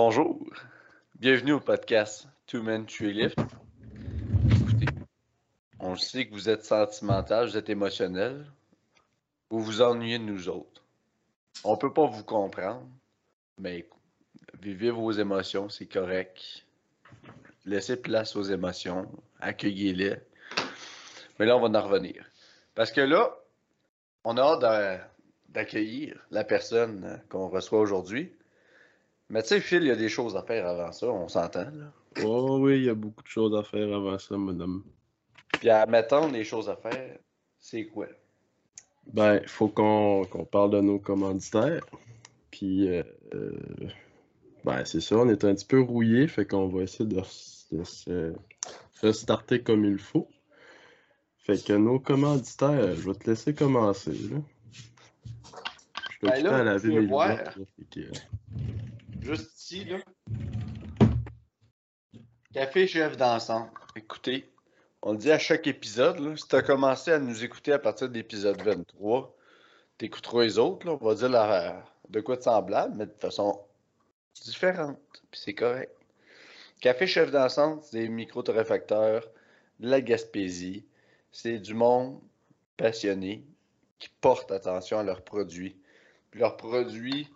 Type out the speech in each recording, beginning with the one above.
Bonjour, bienvenue au podcast Two Men Lift. Écoutez, on sait que vous êtes sentimental, vous êtes émotionnel, vous vous ennuyez de nous autres. On peut pas vous comprendre, mais vivez vos émotions, c'est correct. Laissez place aux émotions, accueillez-les. Mais là, on va en revenir. Parce que là, on a hâte d'a- d'accueillir la personne qu'on reçoit aujourd'hui. Mais tu sais, Phil, il y a des choses à faire avant ça, on s'entend, là. Oh oui, il y a beaucoup de choses à faire avant ça, madame. Puis admettons, les choses à faire, c'est quoi? Ben, il faut qu'on qu'on parle de nos commanditaires. Puis, euh, euh, ben, c'est ça, on est un petit peu rouillé, fait qu'on va essayer de, de se restarter comme il faut. Fait que nos commanditaires, je vais te laisser commencer, là. Je suis Ben là, à euh, Juste ici, là. Café chef d'ensemble. Écoutez, on le dit à chaque épisode, là, si tu as commencé à nous écouter à partir de l'épisode 23, t'écouteras les autres, là, on va dire la- de quoi de semblable, mais de façon différente. Puis c'est correct. Café chef d'ensemble, c'est des micro-torréfacteurs de la Gaspésie. C'est du monde passionné qui porte attention à leurs produits. Puis leurs produits,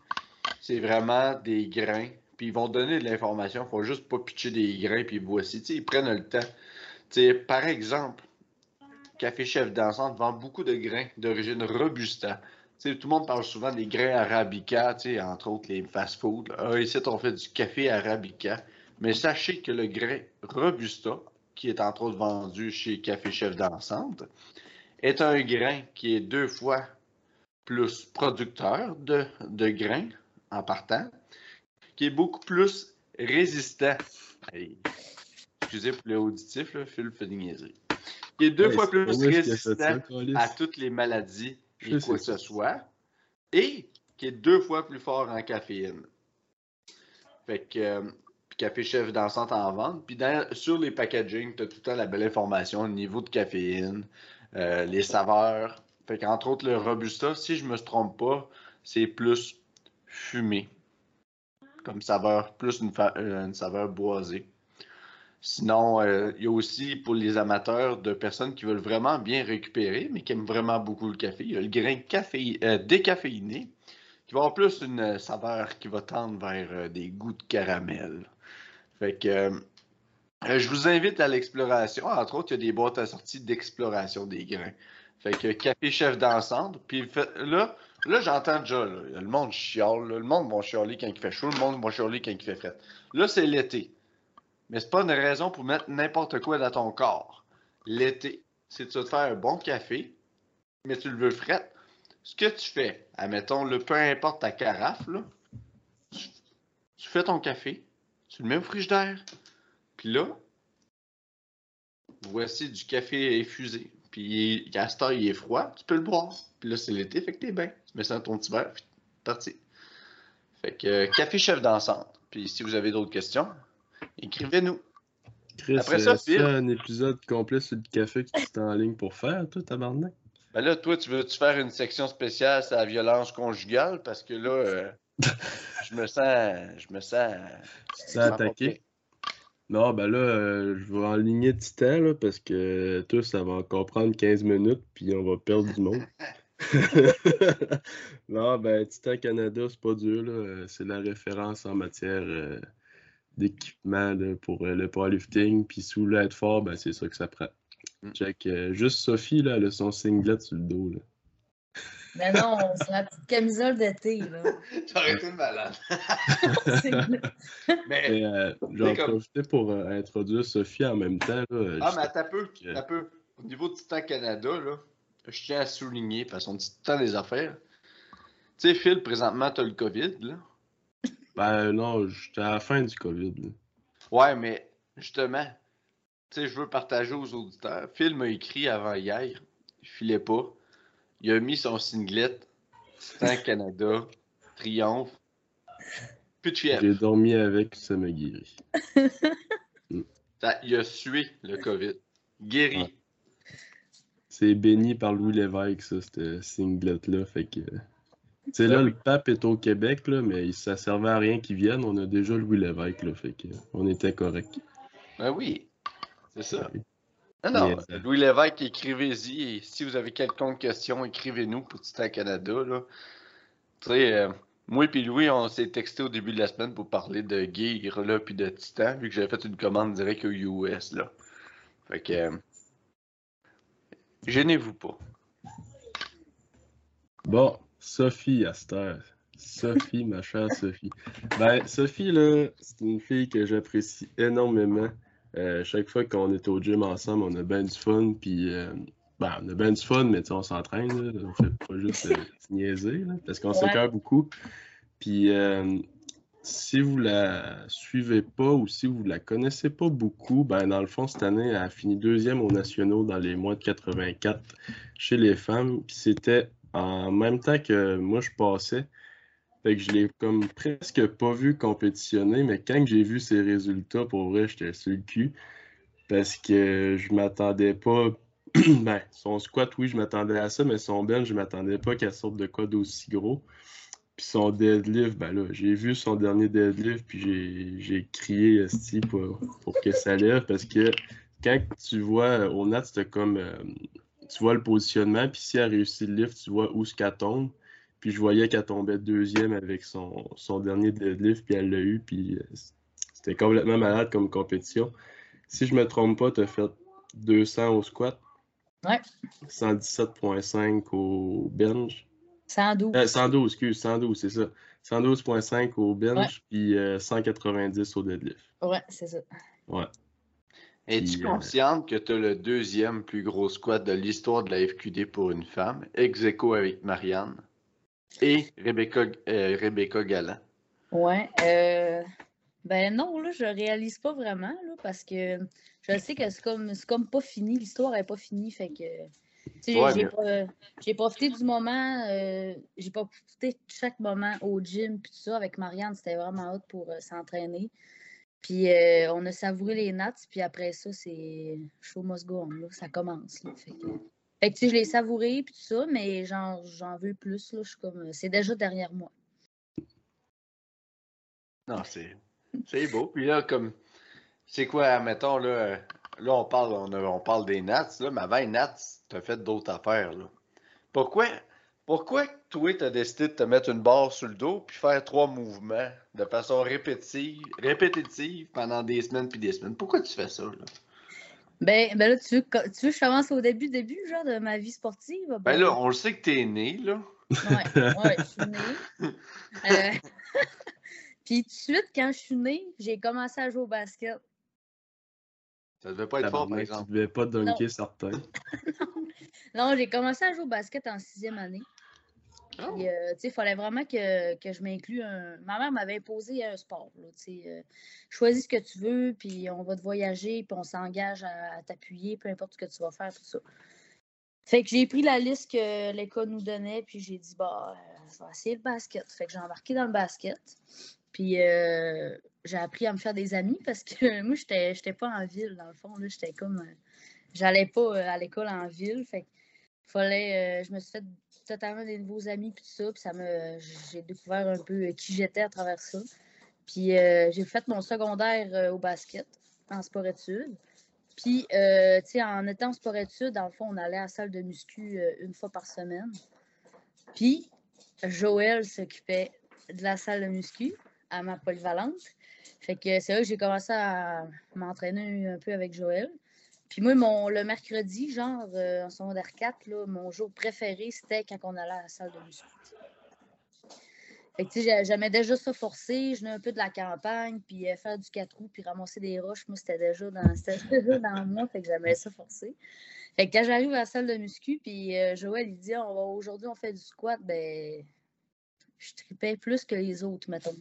c'est vraiment des grains. Puis ils vont donner de l'information. Il faut juste pas pitcher des grains. Puis voici. Ils prennent le temps. Par exemple, Café Chef d'Ensemble vend beaucoup de grains d'origine Robusta. Tout le monde parle souvent des grains Arabica, entre autres les fast-food. là. Ah, ici, on fait du café Arabica. Mais sachez que le grain Robusta, qui est entre autres vendu chez Café Chef d'Ensemble, est un grain qui est deux fois plus producteur de grains en partant, qui est beaucoup plus résistant. Hey, excusez pour le auditif, là, Phil fait des niaiseries. Qui est deux fois plus résistant ça, à toutes les maladies et quoi que ce soit, et qui est deux fois plus fort en caféine. Fait que euh, Café Chef d'Ensemble en vente. Puis dans- sur les packaging, tu as tout le temps la belle information, le niveau de caféine, euh, les saveurs. Fait qu'entre autres, le Robusta, si je me trompe pas, c'est plus fumé. Comme saveur, plus une, euh, saveur boisée. Sinon, euh, il y a aussi pour les amateurs de personnes qui veulent vraiment bien récupérer, mais qui aiment vraiment beaucoup le café, il y a le grain café, euh, décaféiné, qui va avoir plus une saveur qui va tendre vers des goûts de caramel. Fait que je vous invite à l'exploration. Entre autres, il y a des boîtes à sortie d'exploration des grains. Fait que café chef d'ensemble. Puis là, là j'entends déjà, le monde chiale. le monde va chialer quand il fait chaud, le monde va chialer quand il fait frais. Là, c'est l'été. Mais c'est pas une raison pour mettre n'importe quoi dans ton corps. L'été, c'est de te faire un bon café, mais tu le veux frais. Ce que tu fais, admettons, le, peu importe ta carafe, là, tu, fais ton café, tu le mets au frigidaire, puis là, voici du café infusé. Puis à cette heure, il est froid, tu peux le boire. Puis là, c'est l'été, fait que t'es bien. Tu mets ça dans ton petit verre, puis parti. Fait que euh, café chef d'ensemble. Puis si vous avez d'autres questions, écrivez-nous. Chris, Après ça, euh, c'est Phil? un épisode complet sur le café que tu es en ligne pour faire, toi, tabarnak? Ben là, toi, tu veux-tu faire une section spéciale sur la violence conjugale? Parce que là, euh, je me sens. Je me sens. Tu t'es attaqué? Non, ben là, euh, je vais enligner Titan, là, parce que toi, ça va encore prendre 15 minutes, puis on va perdre du monde. non, ben, Titan Canada, c'est pas dur, là. euh, C'est la référence en matière euh, d'équipement là, pour euh, le powerlifting, puis sous l'être fort, ben, c'est ça que ça prend. Mm. Check, euh, juste Sophie, là, elle a son singlet sur le dos, là. Mais non, c'est la petite camisole d'été, là. J'aurais été malade. Mais. Et, euh, je vais en comme- profiter pour euh, introduire Sophie en même temps, là. Ah, mais attends peu. que- peu. Au niveau de Titan Canada, là, je tiens à souligner, parce qu'on dit temps des affaires. Tu sais, Phil, présentement, t'as le COVID, là. Ben non, j'étais à la fin du COVID, là. Ouais, mais justement, tu sais, je veux partager aux auditeurs. Phil m'a écrit avant hier, il filait pas. Il a mis son singlet, Titan Canada, Triomphe. Plus de fièvre. J'ai dormi avec, ça m'a guéri. Ça- Il a sué le COVID. Guéri. Ouais. C'est béni par Louis Lévesque, ça, ce singlet-là. Fait que Tu sais, là, le pape est au Québec, là, mais ça servait à rien qu'il vienne. On a déjà Louis Lévesque, là, fait que on était correct. Ben oui, c'est ça. Non, non, Mais, euh, Louis Lévesque, écrivez-y. Et si vous avez quelconque question, écrivez-nous pour Titan Canada. Là. Tu sais, euh, moi et Louis, on s'est texté au début de la semaine pour parler de Gear là, puis de Titan, vu que j'avais fait une commande directe au US. Là. Fait que. euh, gênez-vous pas. Bon, Sophie Aster. Sophie, ma chère Sophie. Ben, Sophie, là, c'est une fille que j'apprécie énormément. Euh, chaque fois qu'on est au gym ensemble, on a bien du fun, puis euh, ben, on a bien du fun, mais on s'entraîne, là. on fait pas juste euh, se niaiser, là, parce qu'on Ouais. s'écarte beaucoup. Puis euh, si vous la suivez pas ou si vous la connaissez pas beaucoup, ben dans le fond, cette année, elle a fini deuxième aux nationaux dans les mois de 84 chez les femmes. Puis c'était en même temps que moi je passais. Fait que je l'ai comme presque pas vu compétitionner, mais quand j'ai vu ses résultats, pour vrai, j'étais sur le cul. Parce que je m'attendais pas. ben, son squat, oui, je m'attendais à ça, mais son bench, je m'attendais pas qu'elle sorte de quoi d'aussi gros. Puis son deadlift, ben là, j'ai vu son dernier deadlift, puis j'ai, crié esti pour, pour que ça lève, parce que quand tu vois au nat, c'était comme, euh, tu vois le positionnement, puis si elle réussit le lift, tu vois où ce qu'elle tombe. Puis je voyais qu'elle tombait deuxième avec son, son dernier deadlift, puis elle l'a eu, puis euh, c'était complètement malade comme compétition. Si je me trompe pas, tu as fait 200 au squat. Ouais. 117.5 au bench. 112. Euh, 112, excuse, 112, c'est ça. 112.5 au bench, puis euh, 190 au deadlift. Ouais, c'est ça. Ouais. Es-tu euh, consciente que tu as le deuxième plus gros squat de l'histoire de la FQD pour une femme, ex aequo avec Marianne et Rebecca, euh, Rebecca Galland? Ouais. euh, ben non, là, je réalise pas vraiment, là, parce que je sais que c'est comme, c'est comme pas fini, l'histoire est pas finie, fait que. Ouais, j'ai, mais- profité du moment, euh, j'ai profité de chaque moment au gym, puis tout ça, avec Marianne, c'était vraiment hot pour euh, s'entraîner. Puis euh, on a savouré les nats, puis après ça, c'est show must go on, là, ça commence. Là, fait que, fait que, tu sais, je l'ai savouré, puis tout ça, mais j'en, veux plus, là, je suis comme, c'est déjà derrière moi. Non, c'est c'est beau. Puis là, comme, c'est quoi, mettons, là, là on parle, on, a- on parle des Nats, là, mais avant les Nats, t'as fait d'autres affaires, là. Pourquoi, pourquoi toi, t'as décidé de te mettre une barre sur le dos puis faire trois mouvements de façon répétitive, répétitive pendant des semaines puis des semaines? Pourquoi tu fais ça, là? Ben, ben là, tu veux, que- tu veux que je commence au début, début, genre, de ma vie sportive? Ben là, on le sait que t'es né, là. Ouais, ouais, je suis née. Euh, Puis tout de suite, quand je suis née, j'ai commencé à jouer au basket. Ça devait pas être fort, par exemple. Tu devais pas dunker certains. Non, j'ai commencé à jouer au basket en sixième année. Oh. Euh, tu sais, il fallait vraiment que, que je m'inclue un... Ma mère m'avait imposé un sport, là, tu sais. euh, choisis ce que tu veux, puis on va te voyager, puis on s'engage à, à t'appuyer, peu importe ce que tu vas faire, tout ça. Fait que j'ai pris la liste que l'école nous donnait, puis j'ai dit, bah, euh, je vais essayer le basket. Fait que j'ai embarqué dans le basket. Puis euh, j'ai appris à me faire des amis parce que moi, j'étais j'étais pas en ville, dans le fond. J'étais comme. euh, J'allais pas euh, à l'école en ville. Fait fallait. je me suis fait totalement des nouveaux amis, puis tout ça. Puis ça me. J'ai découvert un peu qui j'étais à travers ça. Puis j'ai fait mon secondaire au basket, en sport-études. Puis, tu sais, en étant en sport-études, dans le fond, on allait à la salle de muscu une fois par semaine. Puis, Joël s'occupait de la salle de muscu à ma polyvalente. Fait que c'est là que j'ai commencé à m'entraîner un peu avec Joël. Puis moi, mon, le mercredi, genre euh, en secondaire 4, là, mon jour préféré, c'était quand on allait à la salle de muscu. Fait que tu sais, j'a- j'aimais déjà ça forcer, je un peu de la campagne, puis euh, faire du 4 roues, puis ramasser des roches, moi, c'était déjà dans, déjà dans moi, fait que j'aimais ça forcer. Fait que quand j'arrive à la salle de muscu, puis euh, Joël, il dit, aujourd'hui, on fait du squat, ben, je tripais plus que les autres, mettons.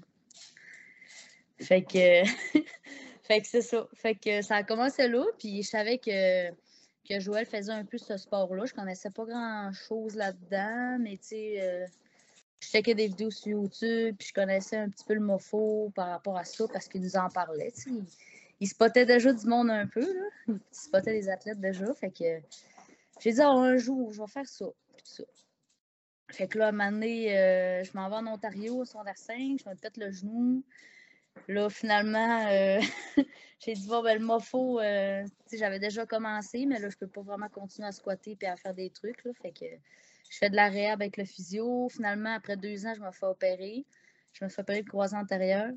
Fait que, fait que c'est ça. Fait que ça a commencé là, puis je savais que, que Joël faisait un peu ce sport-là. Je connaissais pas grand-chose là-dedans, mais tu sais, euh, je checkais des vidéos sur YouTube, puis je connaissais un petit peu le mofo par rapport à ça, parce qu'il nous en parlait, tu sais. Il, spottait déjà du monde un peu, là. Il spottait les athlètes déjà, fait que j'ai dit, Ah, un jour, je vais faire ça, puis ça. Fait que là, à un moment donné, euh, je m'en vais en Ontario, au secondaire 5, je me pète le genou. Là, finalement, euh, j'ai dit, bon, ben, le mofo, euh, j'avais déjà commencé, mais là, je peux pas vraiment continuer à squatter et à faire des trucs. Là, fait que je fais de la réhab avec le physio. Finalement, après deux ans, je me fais opérer. Je me fais opérer le croisant antérieur.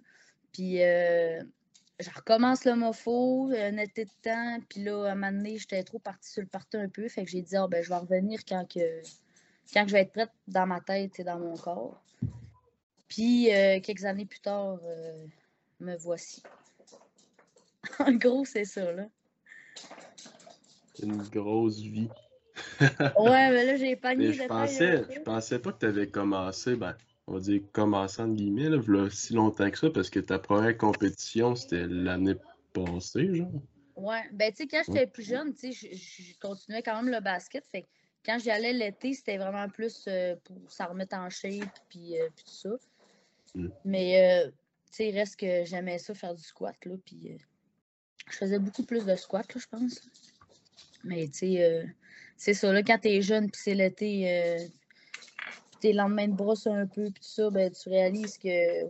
Puis, euh, je recommence le mofo, un été de temps. Puis là, à un moment donné, j'étais trop partie sur le partout un peu. Fait que j'ai dit, oh, ben, je vais revenir quand, que, quand je vais être prête dans ma tête et dans mon corps. Puis, euh, quelques années plus tard, euh, me voici. en gros, c'est ça, là. Une grosse vie. ouais, mais là, j'ai pas Mais je pensais, je pensais pas que tu avais commencé, ben, on va dire commencé entre guillemets, là, si longtemps que ça, parce que ta première compétition, c'était l'année passée, genre. Ouais, ben, tu sais, quand j'étais plus jeune, tu sais, je- continuais quand même le basket. Fait que quand j'y allais l'été, c'était vraiment plus euh, pour ça remettre en shape, puis, euh, puis tout ça. Mm. Mais, euh, sais, reste que j'aimais ça faire du squat, là, puis euh, je faisais beaucoup plus de squat, là, je pense. Mais, tu sais, euh, c'est ça, là, quand t'es jeune, puis c'est l'été, euh, tes lendemains de brosse un peu, puis tout ça, ben, tu réalises que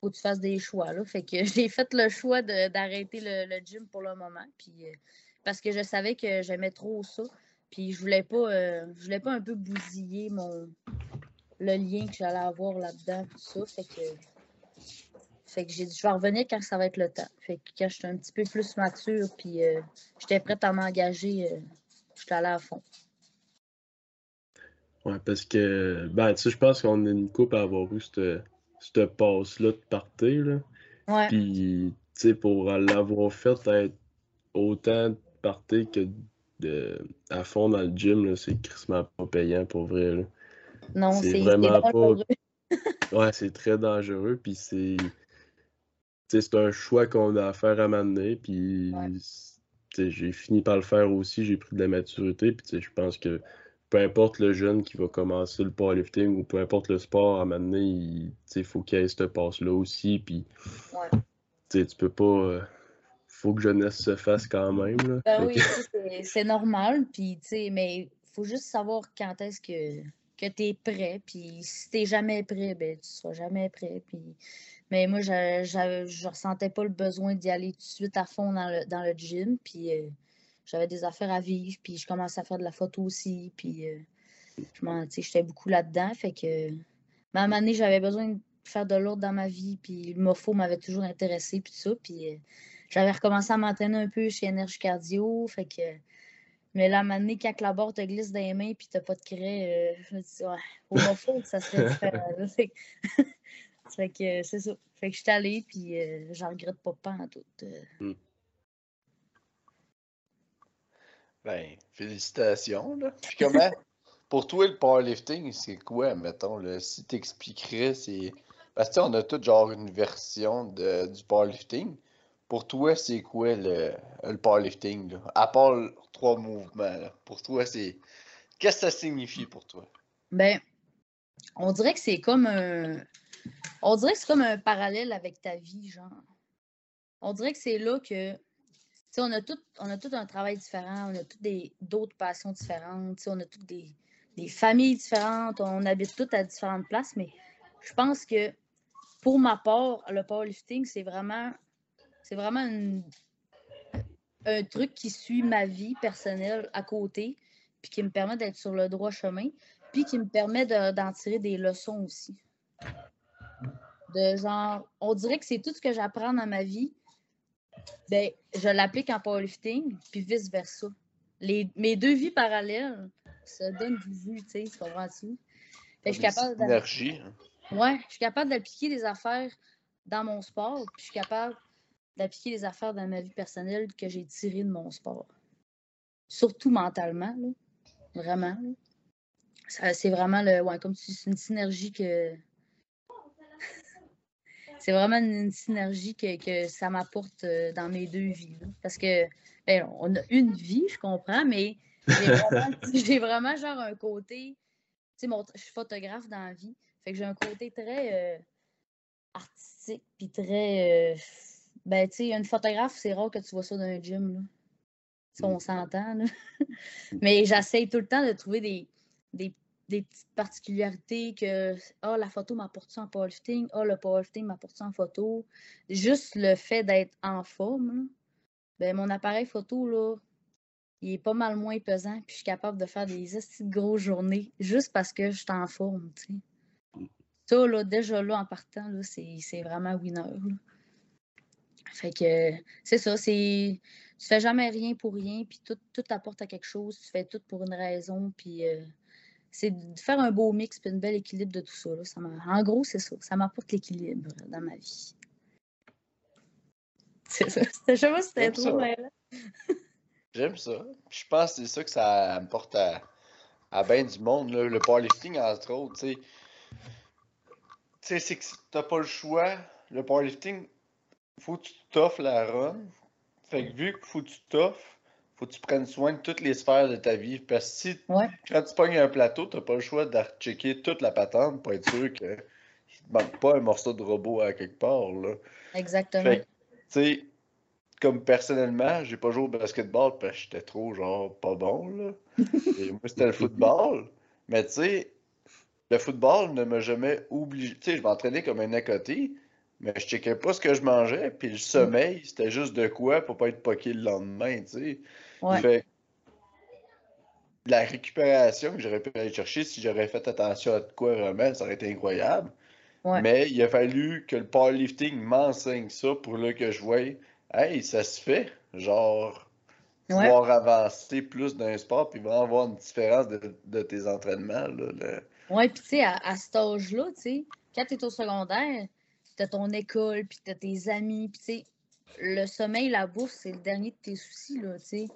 faut que tu fasses des choix, là. Fait que j'ai fait le choix d'arrêter le, le gym pour le moment, puis parce que je savais que j'aimais trop ça, puis je voulais pas, je voulais pas un peu bousiller mon le lien que j'allais avoir là-dedans, tout ça, fait que fait que j'ai dit, je vais revenir quand ça va être le temps. Fait que quand j'étais un petit peu plus mature, puis euh, j'étais prête à m'engager, euh, j'étais allée à fond. Ouais, parce que, ben, tu sais, je pense qu'on est une coupe à avoir eu cette, cette passe-là de partir, là. Ouais, Puis, tu sais, pour l'avoir fait être autant de partir que de, à fond dans le gym, c'est crissement pas payant pour vrai, là. non, c'est vraiment pas-. Ouais, c'est très dangereux, puis c'est... c'est un choix qu'on a à faire à m'amener, puis Ouais. j'ai fini par le faire aussi, j'ai pris de la maturité, puis je pense que peu importe le jeune qui va commencer le powerlifting ou peu importe le sport à m'amener, il faut qu'il y ait cette passe-là aussi, puis Ouais. tu peux pas... euh, faut que jeunesse se fasse quand même, là. Ben oui, c'est- normal, puis mais il faut juste savoir quand est-ce que, que tu es prêt, puis si tu jamais prêt, ben tu seras jamais prêt, puis... Mais moi, je, je, je ressentais pas le besoin d'y aller tout de suite à fond dans le, dans le gym, puis euh, j'avais des affaires à vivre, puis je commençais à faire de la photo aussi, puis euh, je j'étais beaucoup là-dedans, fait que... Mais à un moment donné, j'avais besoin de faire de l'ordre dans ma vie, puis le mofo m'avait toujours intéressé, puis tout ça, puis... euh, j'avais recommencé à m'entraîner un peu chez Énergie Cardio. Fait que. Mais là, à un moment donné, quand la barre te glisse dans les mains et t'as pas de craie, euh, je me dis, ouais, au mofo, ça serait différent. Fait que, euh, c'est ça. Fait que je suis allée, puis euh, j'en regrette pas pas en tout. euh. Ben, félicitations, là. Puis comment, pour toi, le powerlifting, c'est quoi, mettons, là, si t'expliquerais, c'est... Parce que, tu sais, on a tous, genre, une version de, du powerlifting. Pour toi, c'est quoi le, le powerlifting, là? À part trois mouvements, là. Pour toi, c'est... Qu'est-ce que ça signifie pour toi? Ben, on dirait que c'est comme un. On dirait que c'est comme un parallèle avec ta vie, genre. On dirait que c'est là que. On a tout, on a tout un travail différent, on a toutes d'autres passions différentes, on a toutes des, des familles différentes, on habite toutes à différentes places, mais je pense que pour ma part, le powerlifting, c'est vraiment. C'est vraiment un truc qui suit ma vie personnelle à côté, puis qui me permet d'être sur le droit chemin puis qui me permet de- d'en tirer des leçons aussi. De genre, on dirait que c'est tout ce que j'apprends dans ma vie, ben, je l'applique en powerlifting, puis vice-versa. Les, mes deux vies parallèles se donnent du vu, tu sais, tu comprends-tu? Je suis capable synergies, hein? Ouais, je suis capable d'appliquer des affaires dans mon sport, puis je suis capable d'appliquer des affaires dans ma vie personnelle que j'ai tirées de mon sport. Surtout mentalement, là. Vraiment. là. Ça, C'est vraiment le. Ouais, comme tu dis, c'est une synergie que. C'est vraiment une, synergie que, que ça m'apporte euh, dans mes deux vies. Parce que ben, on a une vie, je comprends, mais j'ai vraiment, j'ai vraiment genre un côté. Tu sais, je suis photographe dans la vie. Fait que j'ai un côté très euh, artistique, puis très. euh, ben, tu sais, une photographe, c'est rare que tu vois ça dans un gym, là. Ça, on s'entend, là. Mais j'essaye tout le temps de trouver des, des des petites particularités que ah, la photo m'apporte en powerlifting, ah, le powerlifting m'apporte en photo. Juste le fait d'être en forme, ben, mon appareil photo, là, il est pas mal moins pesant, puis je suis capable de faire des grosses journées juste parce que je suis en forme. Ça, là, déjà là, en partant, là, c'est vraiment winner. Fait que c'est ça, c'est. Tu fais jamais rien pour rien, puis tout, tout apporte à quelque chose, tu fais tout pour une raison, puis euh, c'est de faire un beau mix puis un bel équilibre de tout ça. Là. ça en gros, c'est ça. Ça m'apporte l'équilibre dans ma vie. C'est ça. Je sais pas si c'était trop, mais J'aime ça. je pense que c'est ça que ça apporte à, à bien du monde. Là. Le powerlifting, entre autres, tu sais. c'est que t'as pas le choix. Le powerlifting, faut que tu t'offres la run. Fait que vu qu'il faut que tu t'offres, faut que tu prennes soin de toutes les sphères de ta vie. Parce que si, quand tu pognes un plateau, t'as pas le choix de checker toute la patente pour être sûr qu'il ne manque pas un morceau de robot à quelque part. Là. Exactement. Tu sais, comme personnellement, j'ai pas joué au basketball parce que j'étais trop, genre, pas bon, là. Et moi, c'était le football. Mais tu sais, le football ne m'a jamais obligé. Tu sais, je m'entraînais comme un à côté, mais je checkais pas ce que je mangeais. Puis le sommeil, c'était juste de quoi pour pas être poqué le lendemain, tu sais. Ouais. Fait la récupération que j'aurais pu aller chercher si j'aurais fait attention à quoi vraiment, ça aurait été incroyable. Mais il a fallu que le powerlifting m'enseigne ça pour là que je voie hey, ça se fait. Genre, pouvoir avancer plus d'un sport, puis vraiment avoir une différence de, tes entraînements. Là, Oui, puis tu sais, à, cet âge-là, tu sais, quand tu es au secondaire, tu as ton école, puis tu as tes amis, puis tu sais, le sommeil, la bouffe, c'est le dernier de tes soucis, là, tu sais.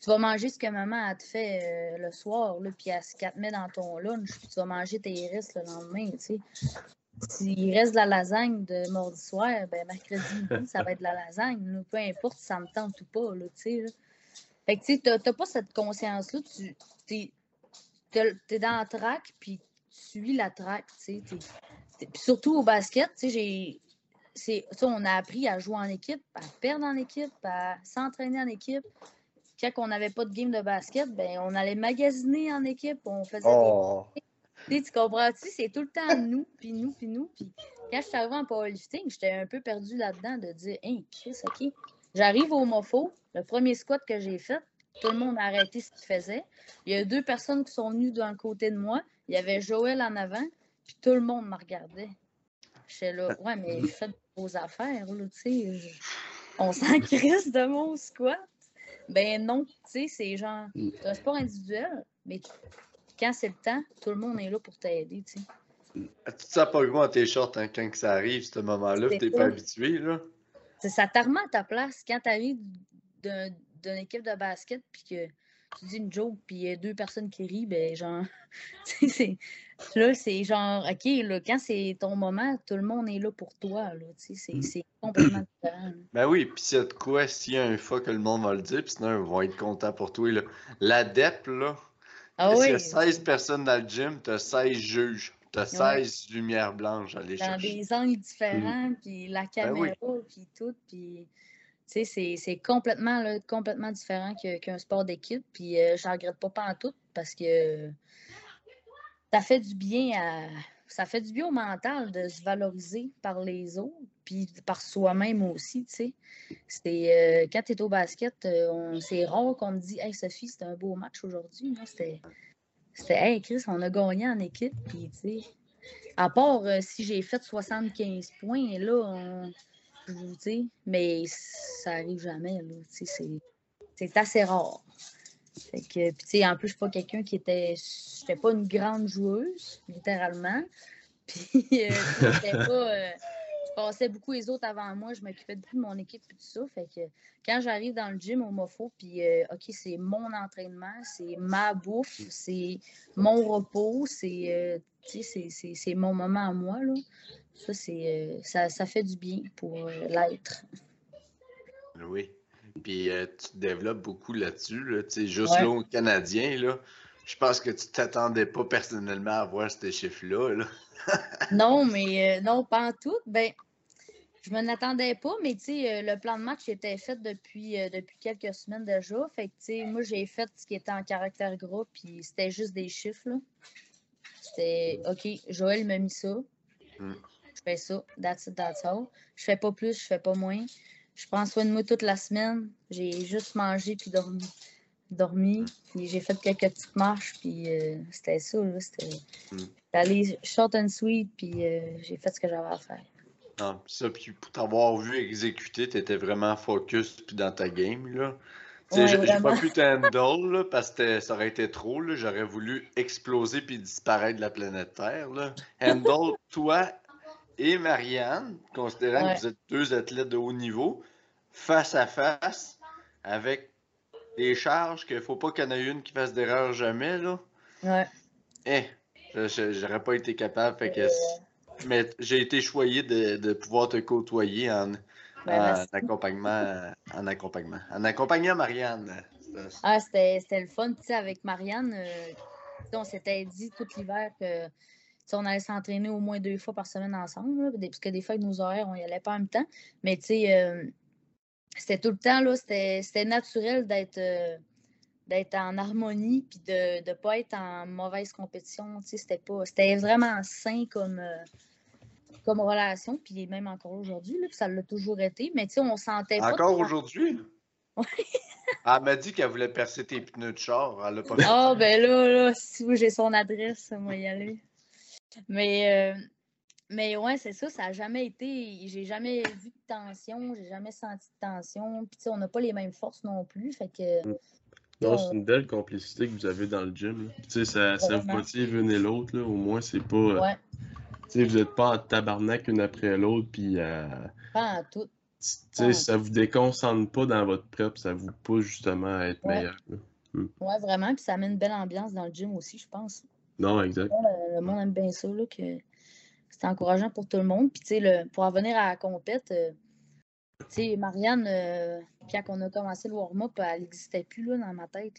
Tu vas manger ce que maman a te fait euh, le soir, là, puis qu'elle te met dans ton lunch, puis tu vas manger tes restes le lendemain, tu sais. S'il reste de la lasagne de mardi soir, ben mercredi ça va être de la lasagne. Peu importe si ça me tente ou pas. Là, sais. Fait que tu n'as pas cette conscience-là. Tu es, es, dans la track, puis tu suis la track. Puis surtout au basket, j'ai. Ça, on a appris à jouer en équipe, à perdre en équipe, à s'entraîner en équipe. Quand on n'avait pas de game de basket, ben, on allait magasiner en équipe, on faisait oh tu comprends-tu? C'est tout le temps nous, puis nous, puis nous. Puis quand je suis arrivée en powerlifting, j'étais un peu perdue là-dedans de dire, hey, Chris, OK. J'arrive au MOFO, le premier squat que j'ai fait, tout le monde a arrêté ce qu'il faisait. Il y a deux personnes qui sont venues d'un côté de moi. Il y avait Joël en avant, puis tout le monde me regardait. J'étais là, ouais, mais je vos affaires, là, tu sais. On s'en crisse de mon squat. Ben non, tu sais, c'est genre, c'est un sport individuel, mais quand c'est le temps, tout le monde est là pour t'aider, tu sais. Tu te sens pas à tes shorts hein, quand ça arrive, ce moment-là, tu n'es pas habitué, là? Ça te remet à ta place. Quand tu arrives d'une équipe de basket, puis que tu dis une joke, puis il y a deux personnes qui rient, ben genre, là, c'est genre, OK, là, quand c'est ton moment, tout le monde est là pour toi, là, tu sais, c'est mm. complètement différent. Ben oui, puis a de quoi, s'il y a un fois que le monde va le dire, puis sinon, ils vont être contents pour toi, là. L'adepte, là, ah y a 16 personnes dans le gym, tu as 16 juges. Tu as 16 lumières blanches à aller dans des angles différents, puis la ben caméra, puis tout. Puis, c'est complètement, complètement différent qu'un sport d'équipe. Puis, euh, je regrette pas, pas en tout parce que ça fait du bien à. Ça fait du bien au mental de se valoriser par les autres, puis par soi-même aussi. C'est, euh, quand tu es au basket, euh, c'est rare qu'on me dise Hey Sophie, c'était un beau match aujourd'hui. C'était, Hey Chris, on a gagné en équipe. Puis, à part euh, si j'ai fait 75 points, là, tu mais ça arrive jamais, là. Tu sais, c'est, assez rare. Fait que, tu sais, en plus, je suis pas quelqu'un qui était. J'étais pas une grande joueuse, littéralement. Puis, j'étais pas je passais beaucoup les autres avant moi, je m'occupais beaucoup de mon équipe et tout ça. Fait que quand j'arrive dans le gym au MOFO, puis euh, OK, c'est mon entraînement, c'est ma bouffe, c'est mon repos, c'est euh, c'est mon moment à moi. Là. Ça, c'est euh, ça, fait du bien pour l'être. Oui. Puis tu développes beaucoup là-dessus. Là. Juste là au Canadien, là, je pense que tu t'attendais pas personnellement à voir ces chiffres-là. Là. non, mais euh, non, pas en tout. Ben, je ne m'attendais pas, mais euh, le plan de match était fait depuis, euh, depuis quelques semaines déjà. Fait que, moi, j'ai fait ce qui était en caractère gros, puis c'était juste des chiffres. c'était OK, Joël m'a mis ça. Mm. Je fais ça. That's it, that's all. Je fais pas plus, je fais pas moins. Je prends soin de moi toute la semaine. J'ai juste mangé puis dormi. Dormi. Puis j'ai fait quelques petites marches. Puis euh, c'était ça. là, C'était Mm. allé short and sweet. Puis euh, j'ai fait ce que j'avais à faire. Non, pis ça, puis pour t'avoir vu exécuter, t'étais vraiment focus puis dans ta game, là. Ouais, j'ai- pas pu t'handle, là, parce que ça aurait été trop, là. J'aurais voulu exploser puis disparaître de la planète Terre, là. Handle, toi et Marianne, considérant Ouais. que vous êtes deux athlètes de haut niveau, face à face, avec des charges qu'il faut pas qu'il y en ait une qui fasse d'erreur jamais, là. Ouais. Eh, j'aurais pas été capable, fait que... Euh, Mais j'ai été choyé de, de pouvoir te côtoyer en, ben, accompagnement, en accompagnement. En accompagnant Marianne. Ah, c'était le fun. Tu sais, avec Marianne, euh, on s'était dit tout l'hiver que on allait s'entraîner au moins deux fois par semaine ensemble. là, des- parce que des fois, avec nos horaires, on y allait pas en même temps. Mais tu sais, euh, c'était tout le temps, là, c'était naturel d'être euh, d'être en harmonie puis de ne pas être en mauvaise compétition. C'était pas. C'était vraiment sain comme. euh, comme relation, puis même encore aujourd'hui, ça l'a toujours été, mais tu sais, on sentait pas. Encore aujourd'hui? Ouais. Elle m'a dit qu'elle voulait percer tes pneus de char. Elle l'a pas. Ah, ben là, là, si j'ai son adresse, moi y aller. Mais, euh, mais ouais, c'est ça, ça n'a jamais été. J'ai jamais vu de tension, j'ai jamais senti de tension. Puis, tu sais, on n'a pas les mêmes forces non plus. Fait que, Non, Ouais. c'est une belle complicité que vous avez dans le gym. Tu sais, ça, ça vous motive l'une et l'autre. là. Au moins, c'est pas. euh, ouais, Tu sais, vous n'êtes pas en tabarnak une après l'autre. Puis, euh, pas en tout. tu sais, ça vous déconcentre pas dans votre prep. Ça vous pousse justement à être Ouais. meilleur. là. Ouais, vraiment. Puis, ça met une belle ambiance dans le gym aussi, je pense. Non, exact. Le, le monde aime bien ça, là, que c'est encourageant pour tout le monde. Puis, tu sais, pour en venir à la compète, euh, tu sais, Marianne, euh, quand on a commencé le warm-up, elle n'existait plus là, dans ma tête.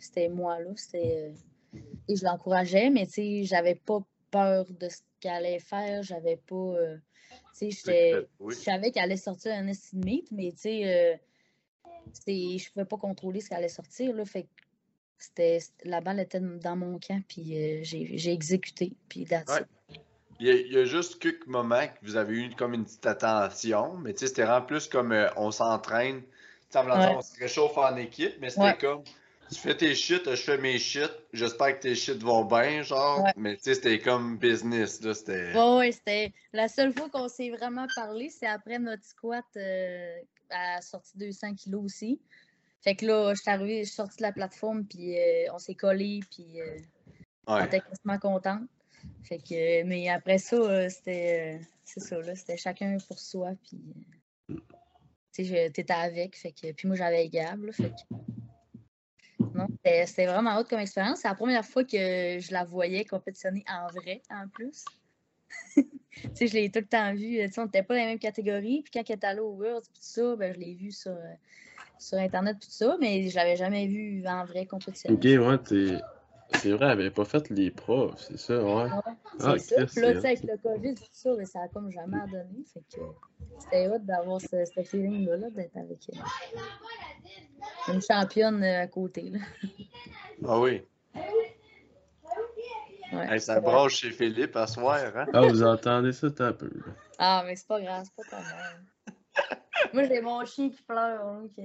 C'était moi, là. Euh, et je l'encourageais, mais tu sais, j'avais pas peur de ce qu'elle allait faire. J'avais pas. euh. Je savais qu'elle allait sortir un estimate, mais tu sais, c'est- je pouvais pas contrôler ce qu'elle allait sortir. Là, fait c'était, la balle était dans mon camp, puis j'ai, exécuté, puis Ouais. Il y, a, il y a juste quelques moments que vous avez eu comme une petite attention, mais tu sais, c'était vraiment plus comme euh, on s'entraîne. Ouais. on se réchauffe en équipe, mais c'était Ouais. comme tu fais tes shit, je fais mes shit, j'espère que tes shit vont bien, genre. Ouais. Mais tu sais, c'était comme business, là. C'était. Ouais, c'était la seule fois qu'on s'est vraiment parlé, c'est après notre squat euh, à sortie 200 kilos aussi. Fait que là, je suis arrivée, je suis sortie de la plateforme, puis euh, on s'est collés, puis euh, on était quasiment contente. Fait que, mais après ça, euh, c'était, euh, c'est ça, là, c'était chacun pour soi, puis tu sais, t'étais avec, fait que, puis moi j'avais Gab, fait que, non, c'était vraiment autre comme expérience. C'est la première fois que je la voyais compétitionner en vrai, en plus. tu sais, je l'ai tout le temps vue, tu sais, on n'était pas dans les mêmes catégories, puis quand elle est allée au Worlds, tout ça, ben, je l'ai vue sur, euh, sur Internet, tout ça, mais je l'avais jamais vue en vrai compétitionner. Ok, ouais. C'est vrai, elle avait pas fait les profs, c'est ça, ouais. Ouais, c'est Ah, ça. Puis là, c'est tu sais, avec le COVID, tout ça, ben, ça a comme jamais donné. Fait que c'était hot d'avoir ce, ce feeling-là, là, d'être avec euh, une championne euh, à côté. Là. Ah oui. Ouais, Hey, ça broche chez Philippe à soir, hein? Ah, vous entendez ça, t'as un peu. là. Ah, mais c'est pas grave, c'est pas ta mère. Moi, j'ai mon chien qui pleure. que-